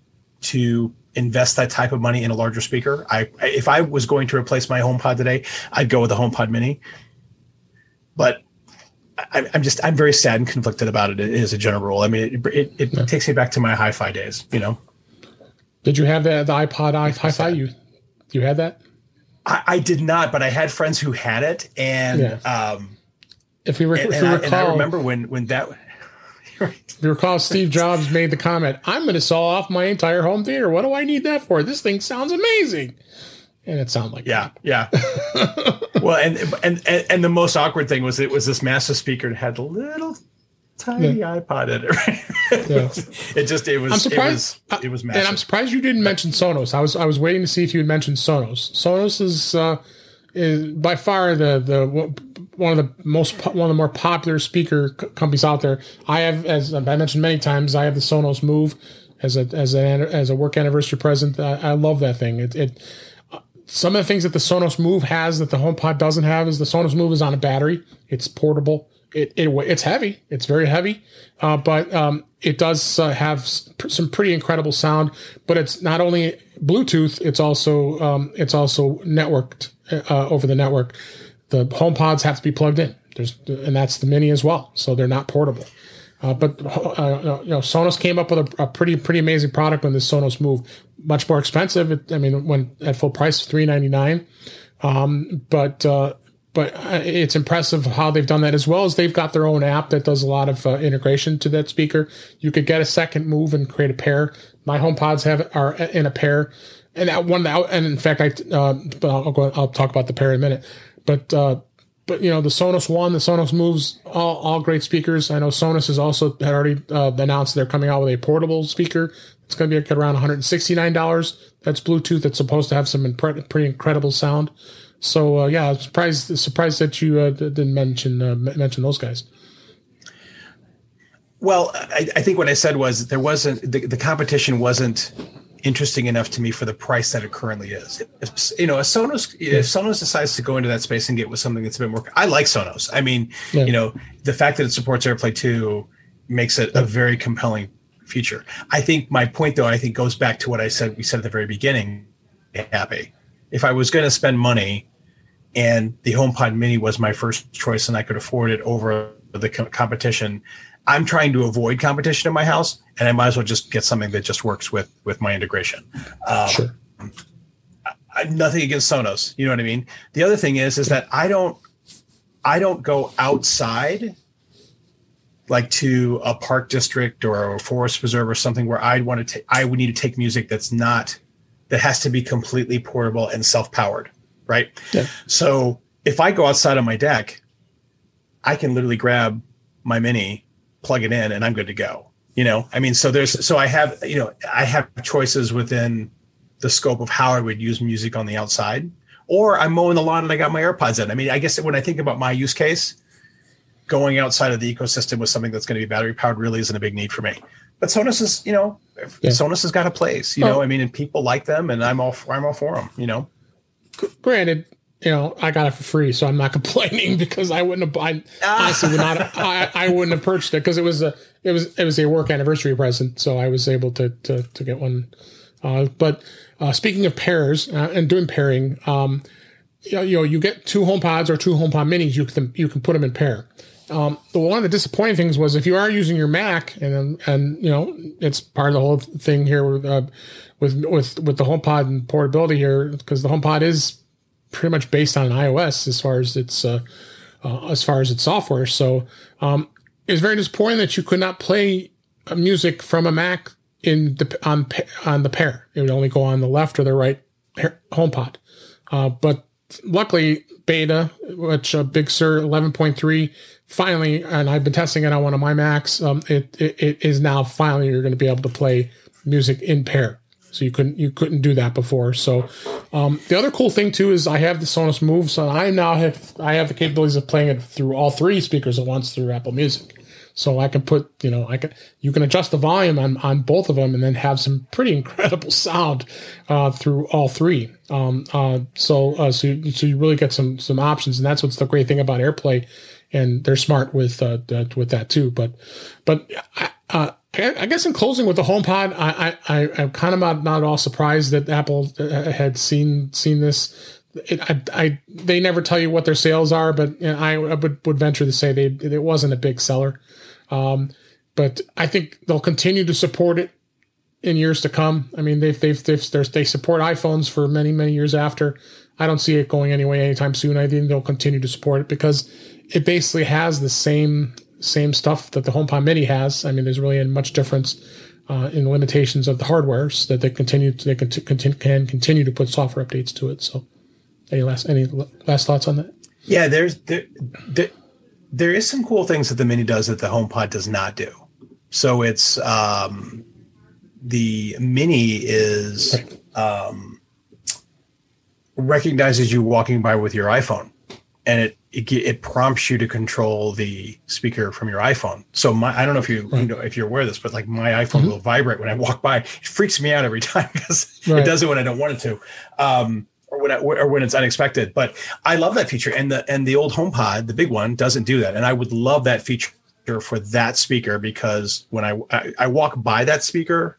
S2: to invest that type of money in a larger speaker. I if I was going to replace my HomePod today, I'd go with the HomePod Mini. But I, am just I'm very sad and conflicted about it as a general rule. I mean, it it, it yeah. takes me back to my hi-fi days. You know.
S1: Did you have the the iPod hi-fi? You you had that?
S2: I, I, did not, but I had friends who had it, and yeah. um,
S1: if we,
S2: and,
S1: if
S2: we recall, I, I remember when when that. <laughs>
S1: Right. You recall Steve Jobs made the comment, "I'm going to saw off my entire home theater. What do I need that for? This thing sounds amazing." And it sounded like
S2: yeah, that. yeah. <laughs> well, and, and and and the most awkward thing was it was this massive speaker that had a little tiny yeah. iPod in it. <laughs> yeah. It just it was. I'm surprised. It was, it was
S1: massive. And I'm surprised you didn't mention Sonos. I was I was waiting to see if you would mention Sonos. Sonos is uh, is by far the the one of the most one of the more popular speaker companies out there. I have, as I mentioned many times, I have the Sonos Move as a as a as a work anniversary present. I, I love that thing. It, it some of the things that the Sonos Move has that the HomePod doesn't have is the Sonos Move is on a battery. It's portable. It, it it's heavy. It's very heavy, uh, but um, it does uh, have some pretty incredible sound. But it's not only Bluetooth. It's also um, it's also networked uh, over the network. The HomePods have to be plugged in. There's and that's the Mini as well. So they're not portable. Uh, but uh, you know, Sonos came up with a, a, pretty pretty amazing product when the Sonos Move. Much more expensive. It, I mean, when at full price, three ninety nine. Um, but uh, but uh, it's impressive how they've done that as well as they've got their own app that does a lot of uh, integration to that speaker. You could get a second move and create a pair. My HomePods have are in a pair, and that one and in fact I uh, I'll go I'll talk about the pair in a minute. But but you know the Sonos One, the Sonos Moves, all, all great speakers. I know Sonos has also had already uh, announced they're coming out with a portable speaker. It's going to be around 169 dollars. That's Bluetooth. That's supposed to have some impre- pretty incredible sound. So uh, yeah, I'm surprised surprised that you uh, didn't mention uh, mention those guys.
S2: Well, I, I, think what I said was there wasn't the, the competition wasn't interesting enough to me for the price that it currently is. If, you know, a Sonos, yeah. if Sonos decides to go into that space and get with something that's a bit more, I like Sonos. I mean, yeah. you know, the fact that it supports AirPlay 2 makes it a very compelling feature. I think my point, though, I think goes back to what I said, we said at the very beginning happy. If I was going to spend money and the HomePod Mini was my first choice and I could afford it over the competition, I'm trying to avoid competition in my house, and I might as well just get something that just works with with my integration. Um, sure. I, nothing against Sonos, you know what I mean. The other thing is, is that I don't, I don't go outside, like to a park district or a forest preserve or something where I'd want to take. I would need to take music that's not that has to be completely portable and self powered, right? Yeah. So if I go outside on my deck, I can literally grab my mini plug it in and I'm good to go. You know, I mean, so there's, so I have, you know, I have choices within the scope of how I would use music on the outside, or I'm mowing the lawn and I got my AirPods in. I mean, I guess when I think about my use case, going outside of the ecosystem with something that's going to be battery powered really isn't a big need for me. But Sonos is, you know, yeah. Sonos has got a place, you oh. know, I mean, and people like them and I'm all, I'm all for them, you know.
S1: Granted, you know, I got it for free, so I'm not <laughs> complaining because I wouldn't have. I honestly would not. I, I wouldn't have purchased it because it was a it was it was a work anniversary present, so I was able to to, to get one. Uh, but uh, speaking of pairs uh, and doing pairing, um, you know, you know, you get two HomePods or two HomePod Minis, you can you can put them in pair. Um, but one of the disappointing things was if you are using your Mac and and you know it's part of the whole thing here with uh, with with with the HomePod and portability here because the HomePod is pretty much based on iOS as far as its uh, uh, as far as its software. So um, it's very disappointing that you could not play music from a Mac in the on on the pair. It would only go on the left or the right HomePod. Uh, but luckily, beta, which uh, Big Sur 11.3, finally, and I've been testing it on one of my Macs. Um, it, it, it is now finally you're going to be able to play music in pair. So you couldn't you couldn't do that before. So um, the other cool thing too is I have the Sonos Move, so I now have I have the capabilities of playing it through all three speakers at once through Apple Music. So I can put you know I can you can adjust the volume on on both of them and then have some pretty incredible <laughs> sound uh, through all three. Um, uh, so uh, so you, so you really get some some options, and that's what's the great thing about AirPlay, and they're smart with uh, with that too. But but. Uh, I guess in closing with the HomePod, I, I, I'm kind of not, not all surprised that Apple uh, had seen seen this. It, I, I, they never tell you what their sales are, but I, would, would venture to say they it wasn't a big seller. Um, but I think they'll continue to support it in years to come. I mean, they've they've, they've they support iPhones for many many years after. I don't see it going anyway anytime soon. I think they'll continue to support it because it basically has the same same stuff that the HomePod Mini has. I mean, there's really much difference uh, in limitations of the hardware so that they continue to, they can, continue, can continue to put software updates to it. So, any last any last thoughts on that?
S2: Yeah, there's there, there there is some cool things that the Mini does that the HomePod does not do. So it's um, the Mini is um, recognizes you walking by with your iPhone, and it, it it prompts you to control the speaker from your iPhone. So my I don't know if you, right. you know if you're aware of this, but like my iPhone mm-hmm. will vibrate when I walk by. It freaks me out every <laughs> time because right. it does it when I don't want it to. Um, or when, I, or when it's unexpected, but I love that feature, and the and the old HomePod, the big one, doesn't do that, and I would love that feature for that speaker because when I, I, I walk by that speaker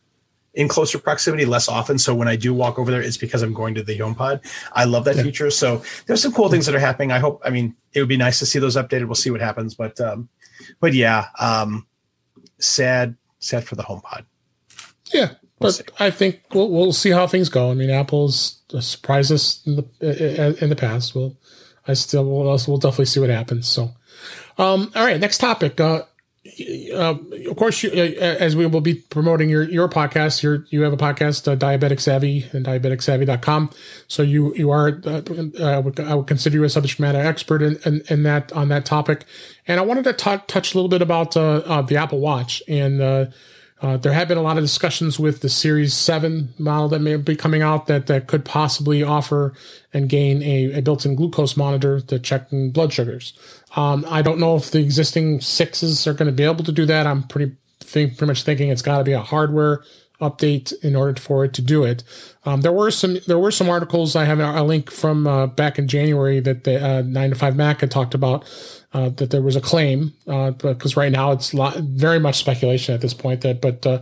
S2: in closer proximity less often. So when I do walk over there, it's because I'm going to the HomePod. I love that yeah. feature. So there's some cool things that are happening. I hope. I mean, it would be nice to see those updated. We'll see what happens. But um, but yeah, um, sad sad for the HomePod.
S1: Yeah, we'll but see. I think we'll we'll see how things go. I mean, Apple's surprised us in the in the past. We'll I still will we'll definitely see what happens. So, um, all right, next topic. Uh, uh, of course, you, uh, as we will be promoting your, your podcast, you you have a podcast, uh, Diabetic Savvy and diabeticsavvy.com. So you, you are, uh, I, would, I would consider you a subject matter expert in, in, in that, on that topic. And I wanted to t- touch a little bit about, uh, uh, the Apple Watch and, uh, there have been a lot of discussions with the Series 7 model that may be coming out that, that could possibly offer and gain a, a built in glucose monitor to check blood sugars. Um, I don't know if the existing sixes are going to be able to do that. I'm pretty think, pretty much thinking it's got to be a hardware update in order for it to do it. Um, there were some there were some articles I have a link from uh, back in January that the uh, 9to5Mac had talked about uh, that there was a claim uh, because right now it's lot, very much speculation at this point that but uh,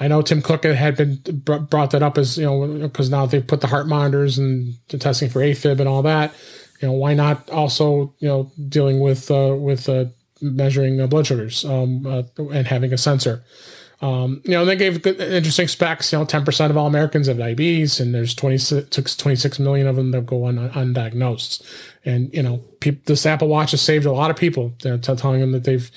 S1: I know Tim Cook had been brought that up as you know because now they've put the heart monitors and the testing for AFib and all that you know, why not also, you know, dealing with uh, with uh, measuring uh, blood sugars um, uh, and having a sensor. Um, you know, they gave interesting specs. You know, ten percent of all Americans have diabetes, and there's 26, 26 million of them that go un, undiagnosed. And you know, pe- this Apple Watch has saved a lot of people. Telling them that they've,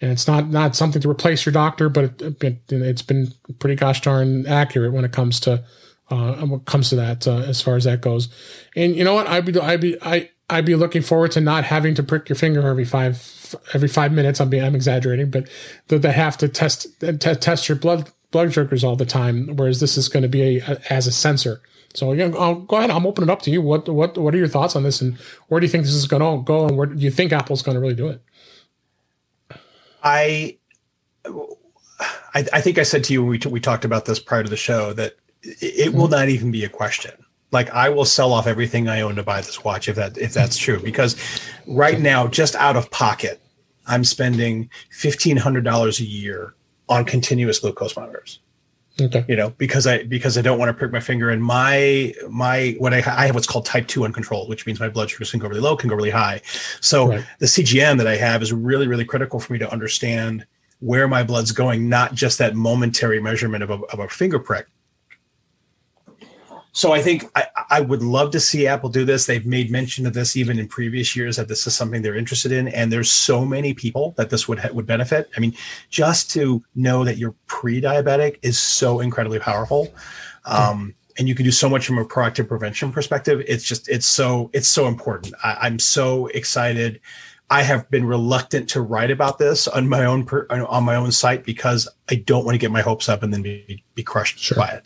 S1: and it's not not something to replace your doctor, but it, it, it's been pretty gosh darn accurate when it comes to uh, when it comes to that uh, as far as that goes. And you know what? I'd be I'd be I I'd be looking forward to not having to prick your finger every five every five minutes. I'm being, I'm exaggerating, but that they have to test t- test your blood blood sugars all the time. Whereas this is going to be a, a, as a sensor. So again, I'll, go ahead. I'm opening it up to you. What what what are your thoughts on this, and where do you think this is going to go, and where do you think Apple's going to really do it?
S2: I, I, I think I said to you we t- we talked about this prior to the show that it will mm-hmm. not even be a question. Like I will sell off everything I own to buy this watch if that if that's true. Because right now, just out of pocket, I'm spending fifteen hundred dollars a year on continuous glucose monitors. Okay. You know, because I because I don't want to prick my finger and my my what I I have what's called type two uncontrolled, which means my blood sugar can go really low, can go really high. So right. the CGM that I have is really really critical for me to understand where my blood's going, not just that momentary measurement of a, of a finger prick. So I think I, I, would love to see Apple do this. They've made mention of this even in previous years that this is something they're interested in, and there's so many people that this would would benefit. I mean, just to know that you're pre-diabetic is so incredibly powerful, um, and you can do so much from a proactive prevention perspective. It's just it's so it's so important. I, I'm so excited. I have been reluctant to write about this on my own per, on my own site because I don't want to get my hopes up and then be be crushed sure. by it.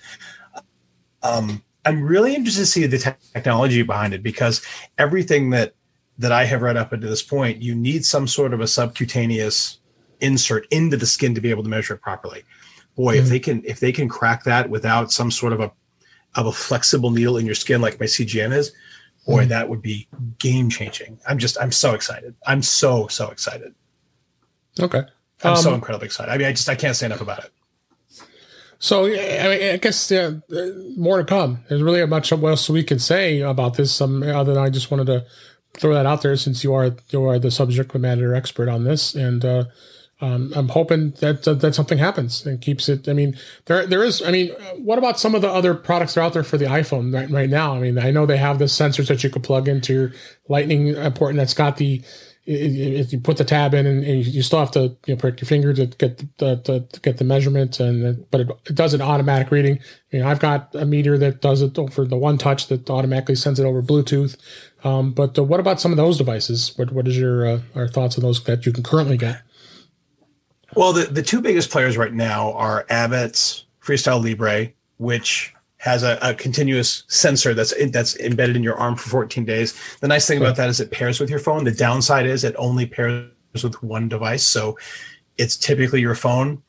S2: Um, I'm really interested to see the technology behind it because everything that that I have read up until this point, you need some sort of a subcutaneous insert into the skin to be able to measure it properly. Boy, mm-hmm. if they can if they can crack that without some sort of a of a flexible needle in your skin like my CGM is, boy, mm-hmm. that would be game changing. I'm just I'm so excited. I'm so so excited.
S1: Okay.
S2: I'm um, so incredibly excited. I mean, I just I can't say enough about it.
S1: So I, mean, I guess yeah, more to come. There's really a much else we can say about this. Um, other than I just wanted to throw that out there since you are you are the subject matter expert on this, and uh, um, I'm hoping that uh, that something happens and keeps it. I mean, there there is. I mean, what about some of the other products that are out there for the iPhone right, right now? I mean, I know they have the sensors that you could plug into your Lightning port, and that's got the you put the tab in and, and, you still have to you know, prick your finger to get the, to, to get the measurement and but it, it, does an automatic reading. You know i've got a meter that does it for the one touch that automatically sends it over bluetooth. Um, but uh, what about some of those devices? What, what is your uh, our thoughts on those that you can currently get?
S2: Well the, the two biggest players right now are abbott's freestyle libre which has a, a, continuous sensor that's in, that's embedded in your arm for 14 days. The nice thing about that is it pairs with your phone. The downside is it only pairs with one device, so it's typically your phone.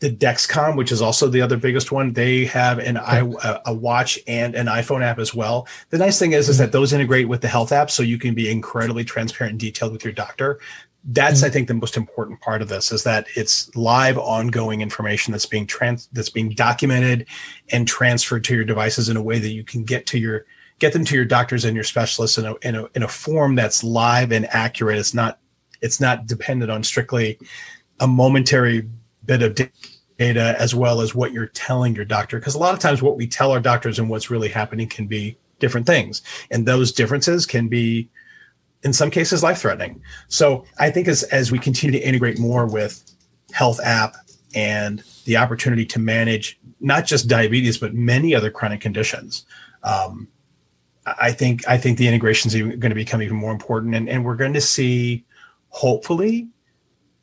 S2: The Dexcom, which is also the other biggest one, they have an i a watch and an iPhone app as well. The nice thing is is mm-hmm. that those integrate with the health app, so you can be incredibly transparent and detailed with your doctor that's mm-hmm. i think the most important part of this is that it's live ongoing information that's being trans that's being documented and transferred to your devices in a way that you can get to your get them to your doctors and your specialists in a, in a, in a form that's live and accurate. It's not it's not dependent on strictly a momentary bit of data as well as what you're telling your doctor. Because a lot of times what we tell our doctors and what's really happening can be different things. And those differences can be in some cases life threatening. So I think as as we continue to integrate more with health app and the opportunity to manage not just diabetes but many other chronic conditions, um, I think I think the integration is going to become even more important, and, and we're going to see hopefully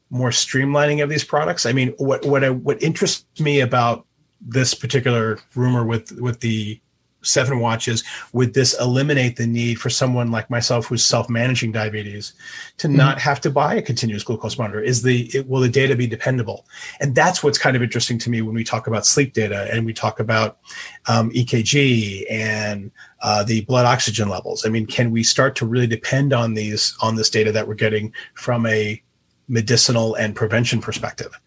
S2: more streamlining of these products. I mean, what what I, what interests me about this particular rumor with with the seven watches would this eliminate the need for someone like myself who's self-managing diabetes to mm-hmm. not have to buy a continuous glucose monitor? Is the it, will the data be dependable? And that's what's kind of interesting to me when we talk about sleep data and we talk about um, ekg and uh, the blood oxygen levels. I mean can we start to really depend on these on this data that we're getting from a medicinal and prevention perspective?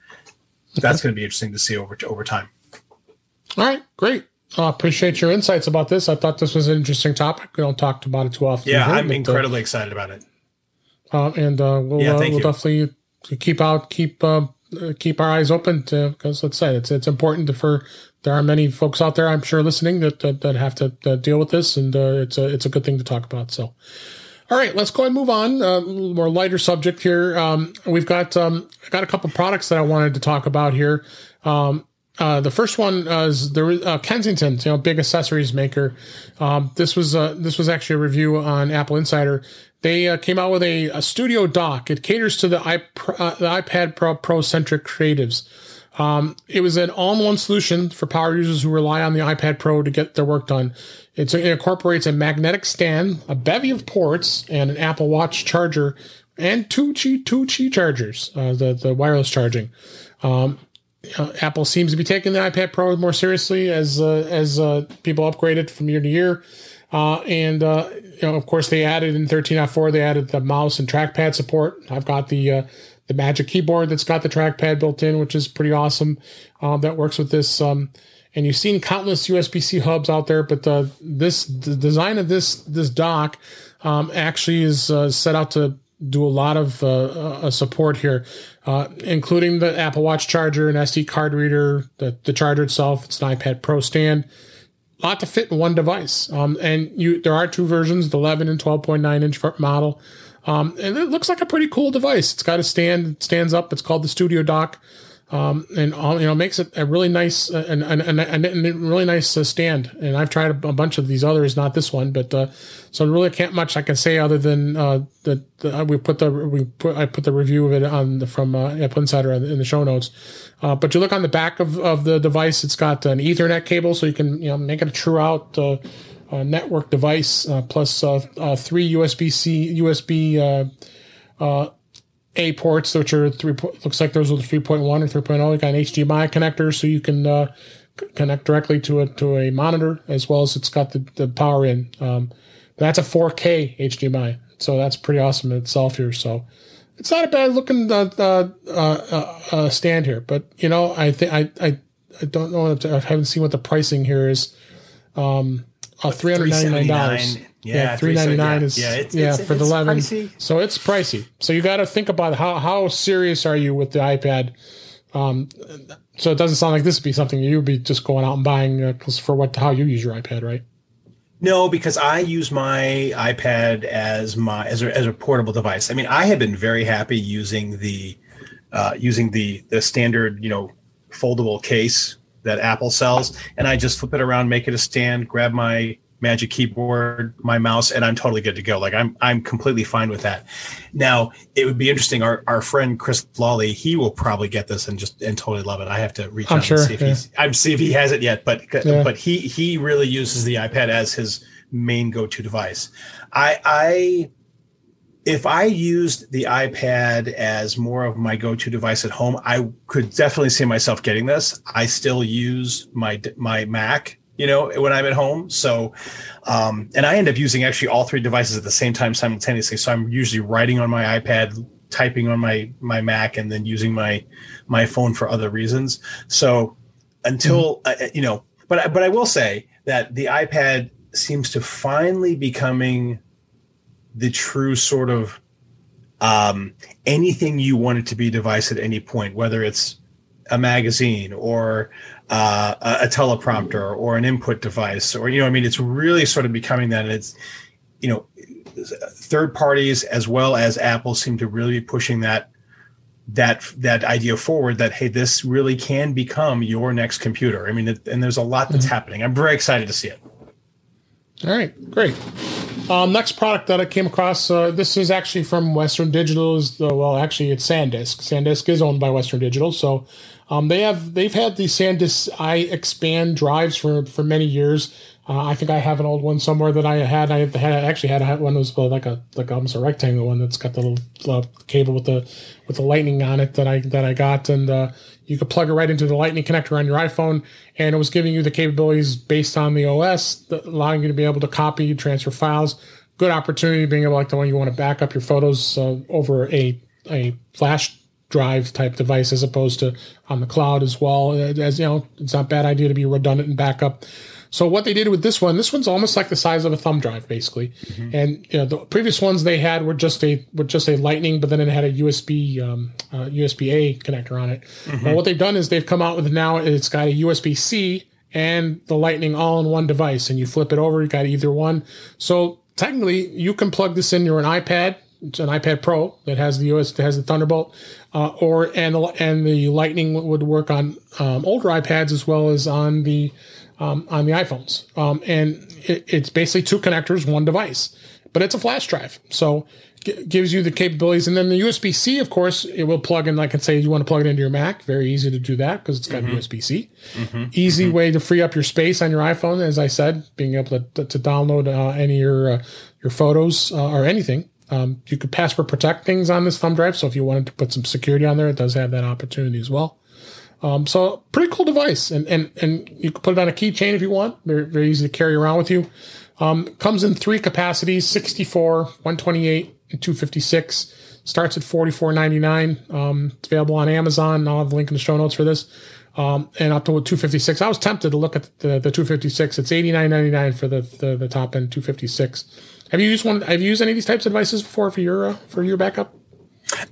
S2: That's going to be interesting to see over over time.
S1: All right great I appreciate your insights about this. I thought this was an interesting topic. We don't talk about it too often.
S2: Yeah, I'm uh, incredibly uh, excited about it.
S1: Uh, and uh, we'll, yeah, uh, we'll definitely keep out keep uh, keep our eyes open to because let's say it's it's important for there are many folks out there I'm sure listening that that, that have to deal with this, and it's a it's a good thing to talk about. So. All right, let's go and move on. Uh, a little more lighter subject here. Um, we've got um, I got a couple products that I wanted to talk about here. Um, uh, the first one is there was uh, Kensington, you know, big accessories maker. Um, this was uh, this was actually a review on Apple Insider. They uh, came out with a, a, studio dock. It caters to the, iP- uh, the iPad Pro, Pro centric creatives. Um, it was an all-in-one solution for power users who rely on the iPad Pro to get their work done. It's, it incorporates a magnetic stand, a bevy of ports, and an Apple Watch charger, and two Qi two Qi chargers, uh, the the wireless charging. Um, uh, Apple seems to be taking the iPad Pro more seriously as uh, as uh, people upgrade it from year to year. Uh, and uh, you know, of course, they added in 13.4, they added the mouse and trackpad support. I've got the uh, the Magic Keyboard that's got the trackpad built in, which is pretty awesome. that works with this. Um, and you've seen countless USB-C hubs out there, but this the design of this this dock um, actually is set out to do a lot of support here, uh, including the Apple Watch charger, an SD card reader, the, the charger itself. It's an iPad Pro stand. A lot to fit in one device. Um, and you, there are two versions, the 11 and 12.9 inch model. Um, and it looks like a pretty cool device. It's got a stand, it stands up. It's called the Studio Dock um, and all you know makes it a really nice uh, and, and, and, and really nice uh, stand. And I've tried a, a, bunch of these others, not this one, but uh, so really can't much I can say other than uh, that uh, we put the we put I put the review of it on the, from uh, Apple Insider in the show notes. Uh, but you look on the back of, of the device, it's got an Ethernet cable, so you can you know make it a true out. Uh, network device plus three USB C USB a ports, which are three. Looks like those are the three point one or three oh. You got an HDMI connector, so you can uh, connect directly to a to a monitor, as well as it's got the, the power in. Um, that's a 4K HDMI, so that's pretty awesome in itself here. So it's not a bad looking uh, uh, uh, uh stand here, but you know, I think I, I I don't know. I haven't seen what the pricing here is. Um, uh, three hundred ninety nine dollars. Yeah, yeah three ninety nine is yeah, it's, yeah it's, for it's the eleven. Pricey. So it's pricey. So you got to think about how how serious are you with the iPad. Um, so it doesn't sound like this would be something you'd be just going out and buying uh, for what how you use your iPad, right?
S2: No, because I use my iPad as my as a, as a portable device. I mean, I have been very happy using the uh, using the the standard you know foldable case that Apple sells, and I just flip it around, make it a stand, grab my Magic Keyboard, my mouse, and I'm totally good to go. Like I'm I'm completely fine with that. Now it would be interesting. Our our friend Chris Lawley, he will probably get this and just and totally love it. I have to reach
S1: I'm
S2: out
S1: sure,
S2: and see if
S1: yeah.
S2: he's I'm see if he has it yet, but
S1: Yeah.
S2: but he he really uses the iPad as his main go-to device. I I if I used the iPad as more of my go-to device at home, I could definitely see myself getting this. I still use my my Mac, you know, when I'm at home. So, um, and I end up using actually all three devices at the same time simultaneously. So I'm usually writing on my iPad, typing on my my Mac, and then using my my phone for other reasons. So until uh, you know, but I- but I will say that the iPad seems to finally becoming the true sort of um, anything you want it to be device at any point, whether it's a magazine or uh, a, a teleprompter or an input device, or you know, I mean, it's really sort of becoming that. And it's you know, third parties as well as Apple seem to really be pushing that that that idea forward that hey, this really can become your next computer. I mean, it, and there's a lot that's happening. I'm very excited to see it.
S1: All right, great. Um, next product that I came across, uh, this is actually from Western Digital. Is the, well, actually, it's SanDisk. SanDisk is owned by Western Digital, so um, they have they've had the SanDisk iXpand drives for for many years. Uh, I think I have an old one somewhere that I had. I had I actually had, one that was like a like almost a rectangle one that's got the little uh, cable with the with the lightning on it that I that I got, and uh, you could plug it right into the lightning connector on your iPhone, and it was giving you the capabilities based on the OS, allowing you to be able to copy, transfer files. Good opportunity being able to like the one you want to back up your photos uh, over a a flash drive type device as opposed to on the cloud as well. As you know, it's not a bad idea to be redundant and backup. So what they did with this one, this one's almost like the size of a thumb drive, basically. And you know, the previous ones they had were just a were just a Lightning, but then it had a USB um, uh, USB A connector on it. Well, what they've done is they've come out with now it's got a USB C and the Lightning all in one device, and you flip it over, you got either one. So technically, you can plug this in your an iPad. It's an iPad Pro that has the US that has the Thunderbolt, uh, or and the, and the Lightning would work on um, older iPads as well as on the um, on the iPhones. Um, and it, it's basically two connectors, one device, but it's a flash drive. So g- gives you the capabilities. And then the USB C, of course, it will plug in, like I say, you want to plug it into your Mac. Very easy to do that because it's got USB C. Easy way to free up your space on your iPhone, as I said, being able to, to download uh, any of your, uh, your photos uh, or anything. Um, you could password protect things on this thumb drive. So if you wanted to put some security on there, it does have that opportunity as well. Um, so pretty cool device, and and and you can put it on a keychain if you want. Very very easy to carry around with you. Um, comes in three capacities: 64, 128, and 256. Starts at 44.99. Um, it's available on Amazon. I'll have a link in the show notes for this. Um, and up to 256. I was tempted to look at the, the 256. It's 89.99 for the, the the top end 256. Have you used one? Have you used any of these types of devices before for your uh, for your backup?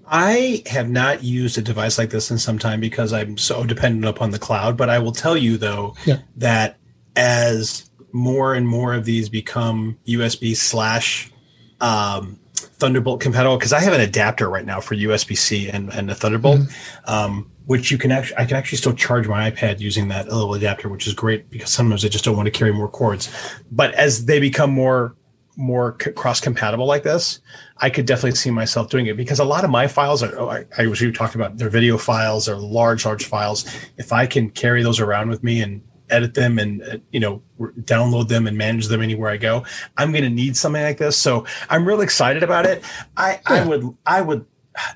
S2: I have not used a device like this in some time because I'm so dependent upon the cloud. But I will tell you though
S1: Yeah.
S2: that as more and more of these become USB slash um, Thunderbolt compatible, because I have an adapter right now for USB C and, and the Thunderbolt, um, which you can actually I can actually still charge my iPad using that little adapter, which is great because sometimes I just don't want to carry more cords. But as they become more more cross compatible like this, I could definitely see myself doing it because a lot of my files are, oh, I, I was you talked about their video files or large, large files. If I can carry those around with me and edit them and, uh, you know, download them and manage them anywhere I go, I'm going to need something like this. So I'm really excited about it. I, I would, I would,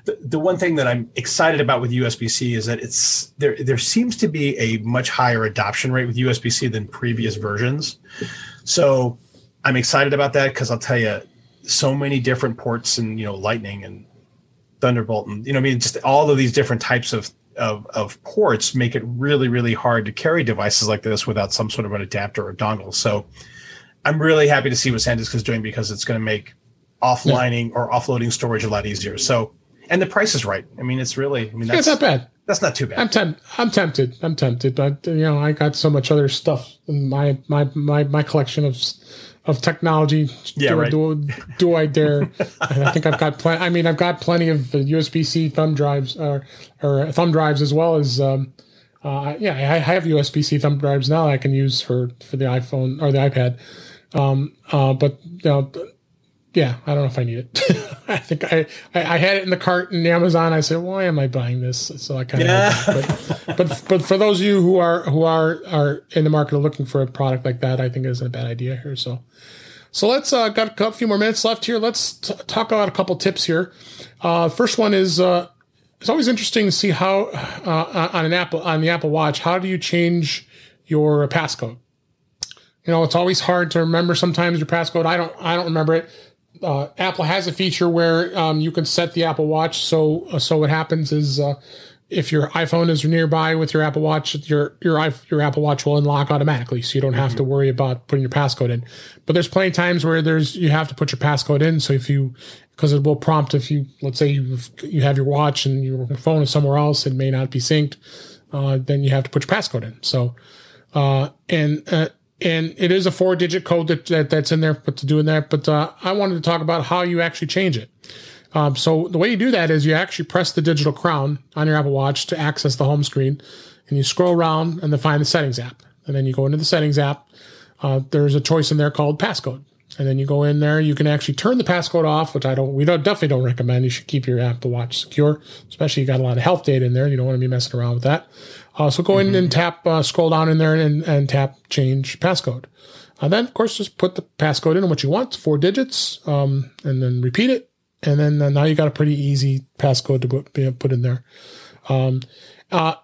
S2: the, the one thing that I'm excited about with USB-C is that it's there. There seems to be a much higher adoption rate with USB-C than previous versions. So I'm excited about that because I'll tell you, so many different ports and you know Lightning and Thunderbolt and you know I mean just all of these different types of of, of ports make it really really hard to carry devices like this without some sort of an adapter or dongle. So I'm really happy to see what SanDisk is doing because it's going to make offlining or offloading storage a lot easier. So and the price is right. I mean it's really I mean
S1: Yeah, it's not bad.
S2: That's not too bad.
S1: I'm tempted. I'm tempted. I'm tempted, but you know, I got so much other stuff in my my my my collection of of technology.
S2: Yeah,
S1: do,
S2: right.
S1: do, do I dare? <laughs> and I think I've got plenty. I mean, I've got plenty of USB C thumb drives or or thumb drives as well as. Um, uh, yeah, I have USB C thumb drives now I can use for for the iPhone or the iPad. Um, uh, but you know, yeah, I don't know if I need it. <laughs> I think I, I, I had it in the cart in Amazon. I said, why am I buying this? So I kind of,
S2: Yeah.
S1: but, but but for those of you who are who are are in the market looking for a product like that, I think it isn't a bad idea here. So so let's uh, got a few more minutes left here. Let's t- talk about a couple tips here. Uh, first one is uh, it's always interesting to see how uh, on an Apple on the Apple Watch how do you change your passcode. You know, it's always hard to remember sometimes your passcode. I don't I don't remember it. Uh, Apple has a feature where um, you can set the Apple Watch so uh, so what happens is uh, if your iPhone is nearby with your Apple Watch, your your your Apple Watch will unlock automatically, so you don't have to worry about putting your passcode in. But there's plenty of times where there's you have to put your passcode in. So if you because it will prompt if you let's say you you have your watch and your phone is somewhere else, it may not be synced. Uh, then you have to put your passcode in. So uh, and uh, and it is a four digit code that, that that's in there but to do in that. But uh, I wanted to talk about how you actually change it. Um, so the way you do that is you actually press the digital crown on your Apple Watch to access the home screen, and you scroll around and then find the settings app, and then you go into the settings app. Uh, there's a choice in there called passcode, and then you go in there. You can actually turn the passcode off, which I don't. We don't definitely don't recommend. You should keep your Apple Watch secure, especially you got a lot of health data in there. You don't want to be messing around with that. Uh, so go in and tap, uh, scroll down in there and, and tap change passcode. Uh, then, of course, just put the passcode in what you want, four digits, um, and then repeat it. And then uh, now you got a pretty easy passcode to put, be- put in there. Um, uh,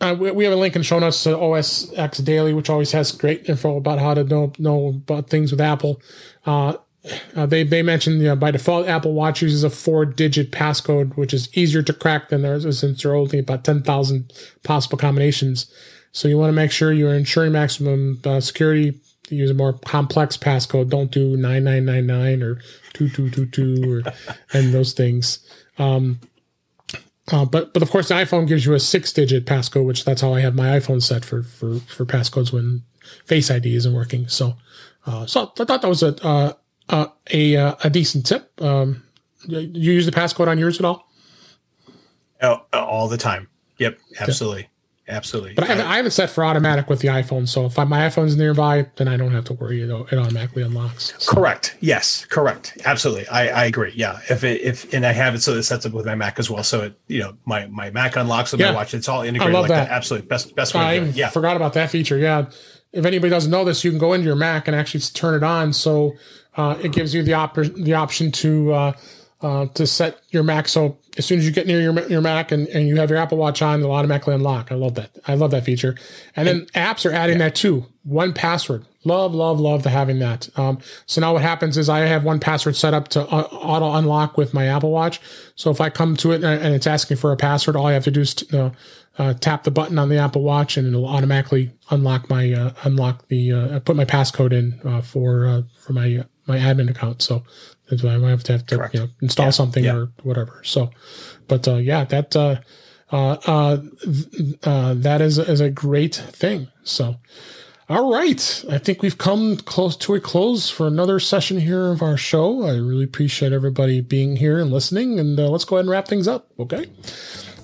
S1: uh, we, we have a link in show notes to OS X Daily, which always has great info about how to know know about things with Apple. Uh, uh, they they mentioned you know, by default Apple Watch uses a four digit passcode, which is easier to crack than theirs since there are only about ten thousand possible combinations. So you want to make sure you're ensuring maximum uh, security. Use a more complex passcode. Don't do nine nine nine nine or two two two two or and those things. Um, uh, but but of course the iPhone gives you a six digit passcode, which that's how I have my iPhone set for for for passcodes when Face ID isn't working. So uh, so I thought that was a uh, uh, a uh, a decent tip. Um, you use the passcode on yours at all?
S2: Oh, all the time. Yep, absolutely, absolutely.
S1: But I have, I have it set for automatic with the iPhone. So if I, my iPhone's nearby, then I don't have to worry. It, it automatically unlocks. So-
S2: Correct. Yes. Correct. Absolutely. I, I agree. Yeah. If it if and I have it so it sets up with my Mac as well. So it you know my my Mac unlocks with
S1: Yeah.
S2: my watch. It's all integrated I
S1: love
S2: like that.
S1: that.
S2: Absolutely. Best best way
S1: I
S2: to do
S1: even.
S2: Yeah.
S1: forgot about that feature. Yeah. If anybody doesn't know this, you can go into your Mac and actually turn it on. So uh, it gives you the op- the option to uh, uh, to set your Mac. So as soon as you get near your your Mac and, and you have your Apple Watch on, it'll automatically unlock. I love that. I love that feature. And then apps are adding that too. 1Password. Love, love, love the having that. Um, so now what happens is I have 1Password set up to uh, auto unlock with my Apple Watch. So if I come to it and, it's asking for a password, all I have to do is t- uh, uh, tap the button on the Apple Watch and it'll automatically unlock my uh, unlock the uh, put my passcode in uh, for uh, for my my admin account. So that's why I might have to have to
S2: Correct.
S1: you know, install
S2: Yeah,
S1: something
S2: yeah.
S1: or whatever. So, but uh, yeah, that uh, uh, uh, uh, that is is a great thing. So. All right. I think we've come close to a close for another session here of our show. I really appreciate everybody being here and listening. And uh, let's go ahead and wrap things up. Okay.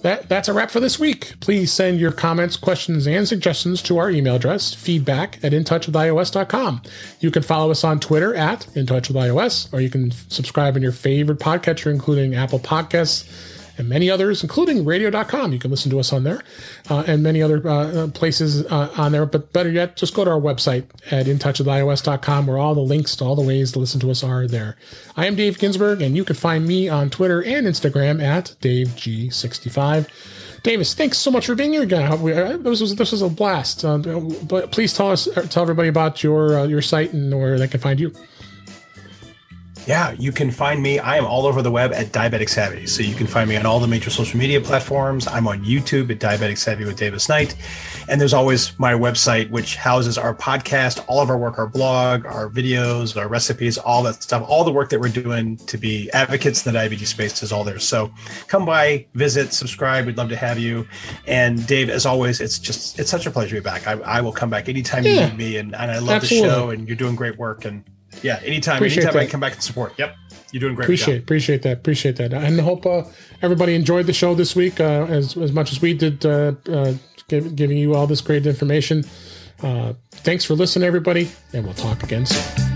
S1: That, that's a wrap for this week. Please send your comments, questions, and suggestions to our email address, feedback at intouchwithios.com. You can follow us on Twitter at intouchwithios, or you can subscribe in your favorite podcatcher, including Apple Podcasts, and many others, including radio.com. You can listen to us on there uh, and many other uh, uh, places uh, on there. But better yet, just go to our website at intouchwithios.com where all the links to all the ways to listen to us are there. I am Dave Ginsburg, and you can find me on Twitter and Instagram at DaveG65. Davis, thanks so much for being here again. We- uh, This was this was a blast. Uh, but please tell us, tell everybody about your uh, your site and where they can find you.
S2: Yeah, you can find me. I am all over the web at Diabetic Savvy. So you can find me on all the major social media platforms. I'm on YouTube at Diabetic Savvy with Davis Knight. And there's always my website, which houses our podcast, all of our work, our blog, our videos, our recipes, all that stuff. All the work that we're doing to be advocates in the diabetes space is all there. So come by, visit, subscribe. We'd love to have you. And Dave, as always, it's just, it's such a pleasure to be back. I, I will come back anytime yeah, you need me. And, and I love absolutely. the show and you're doing great work. And yeah, anytime, appreciate anytime that. I come back and support. Yep. You're doing great.
S1: Appreciate, job. appreciate that, appreciate that, and hope uh, everybody enjoyed the show this week uh, as as much as we did, uh, uh give, giving you all this great information. Uh, thanks for listening, everybody, and we'll talk again soon.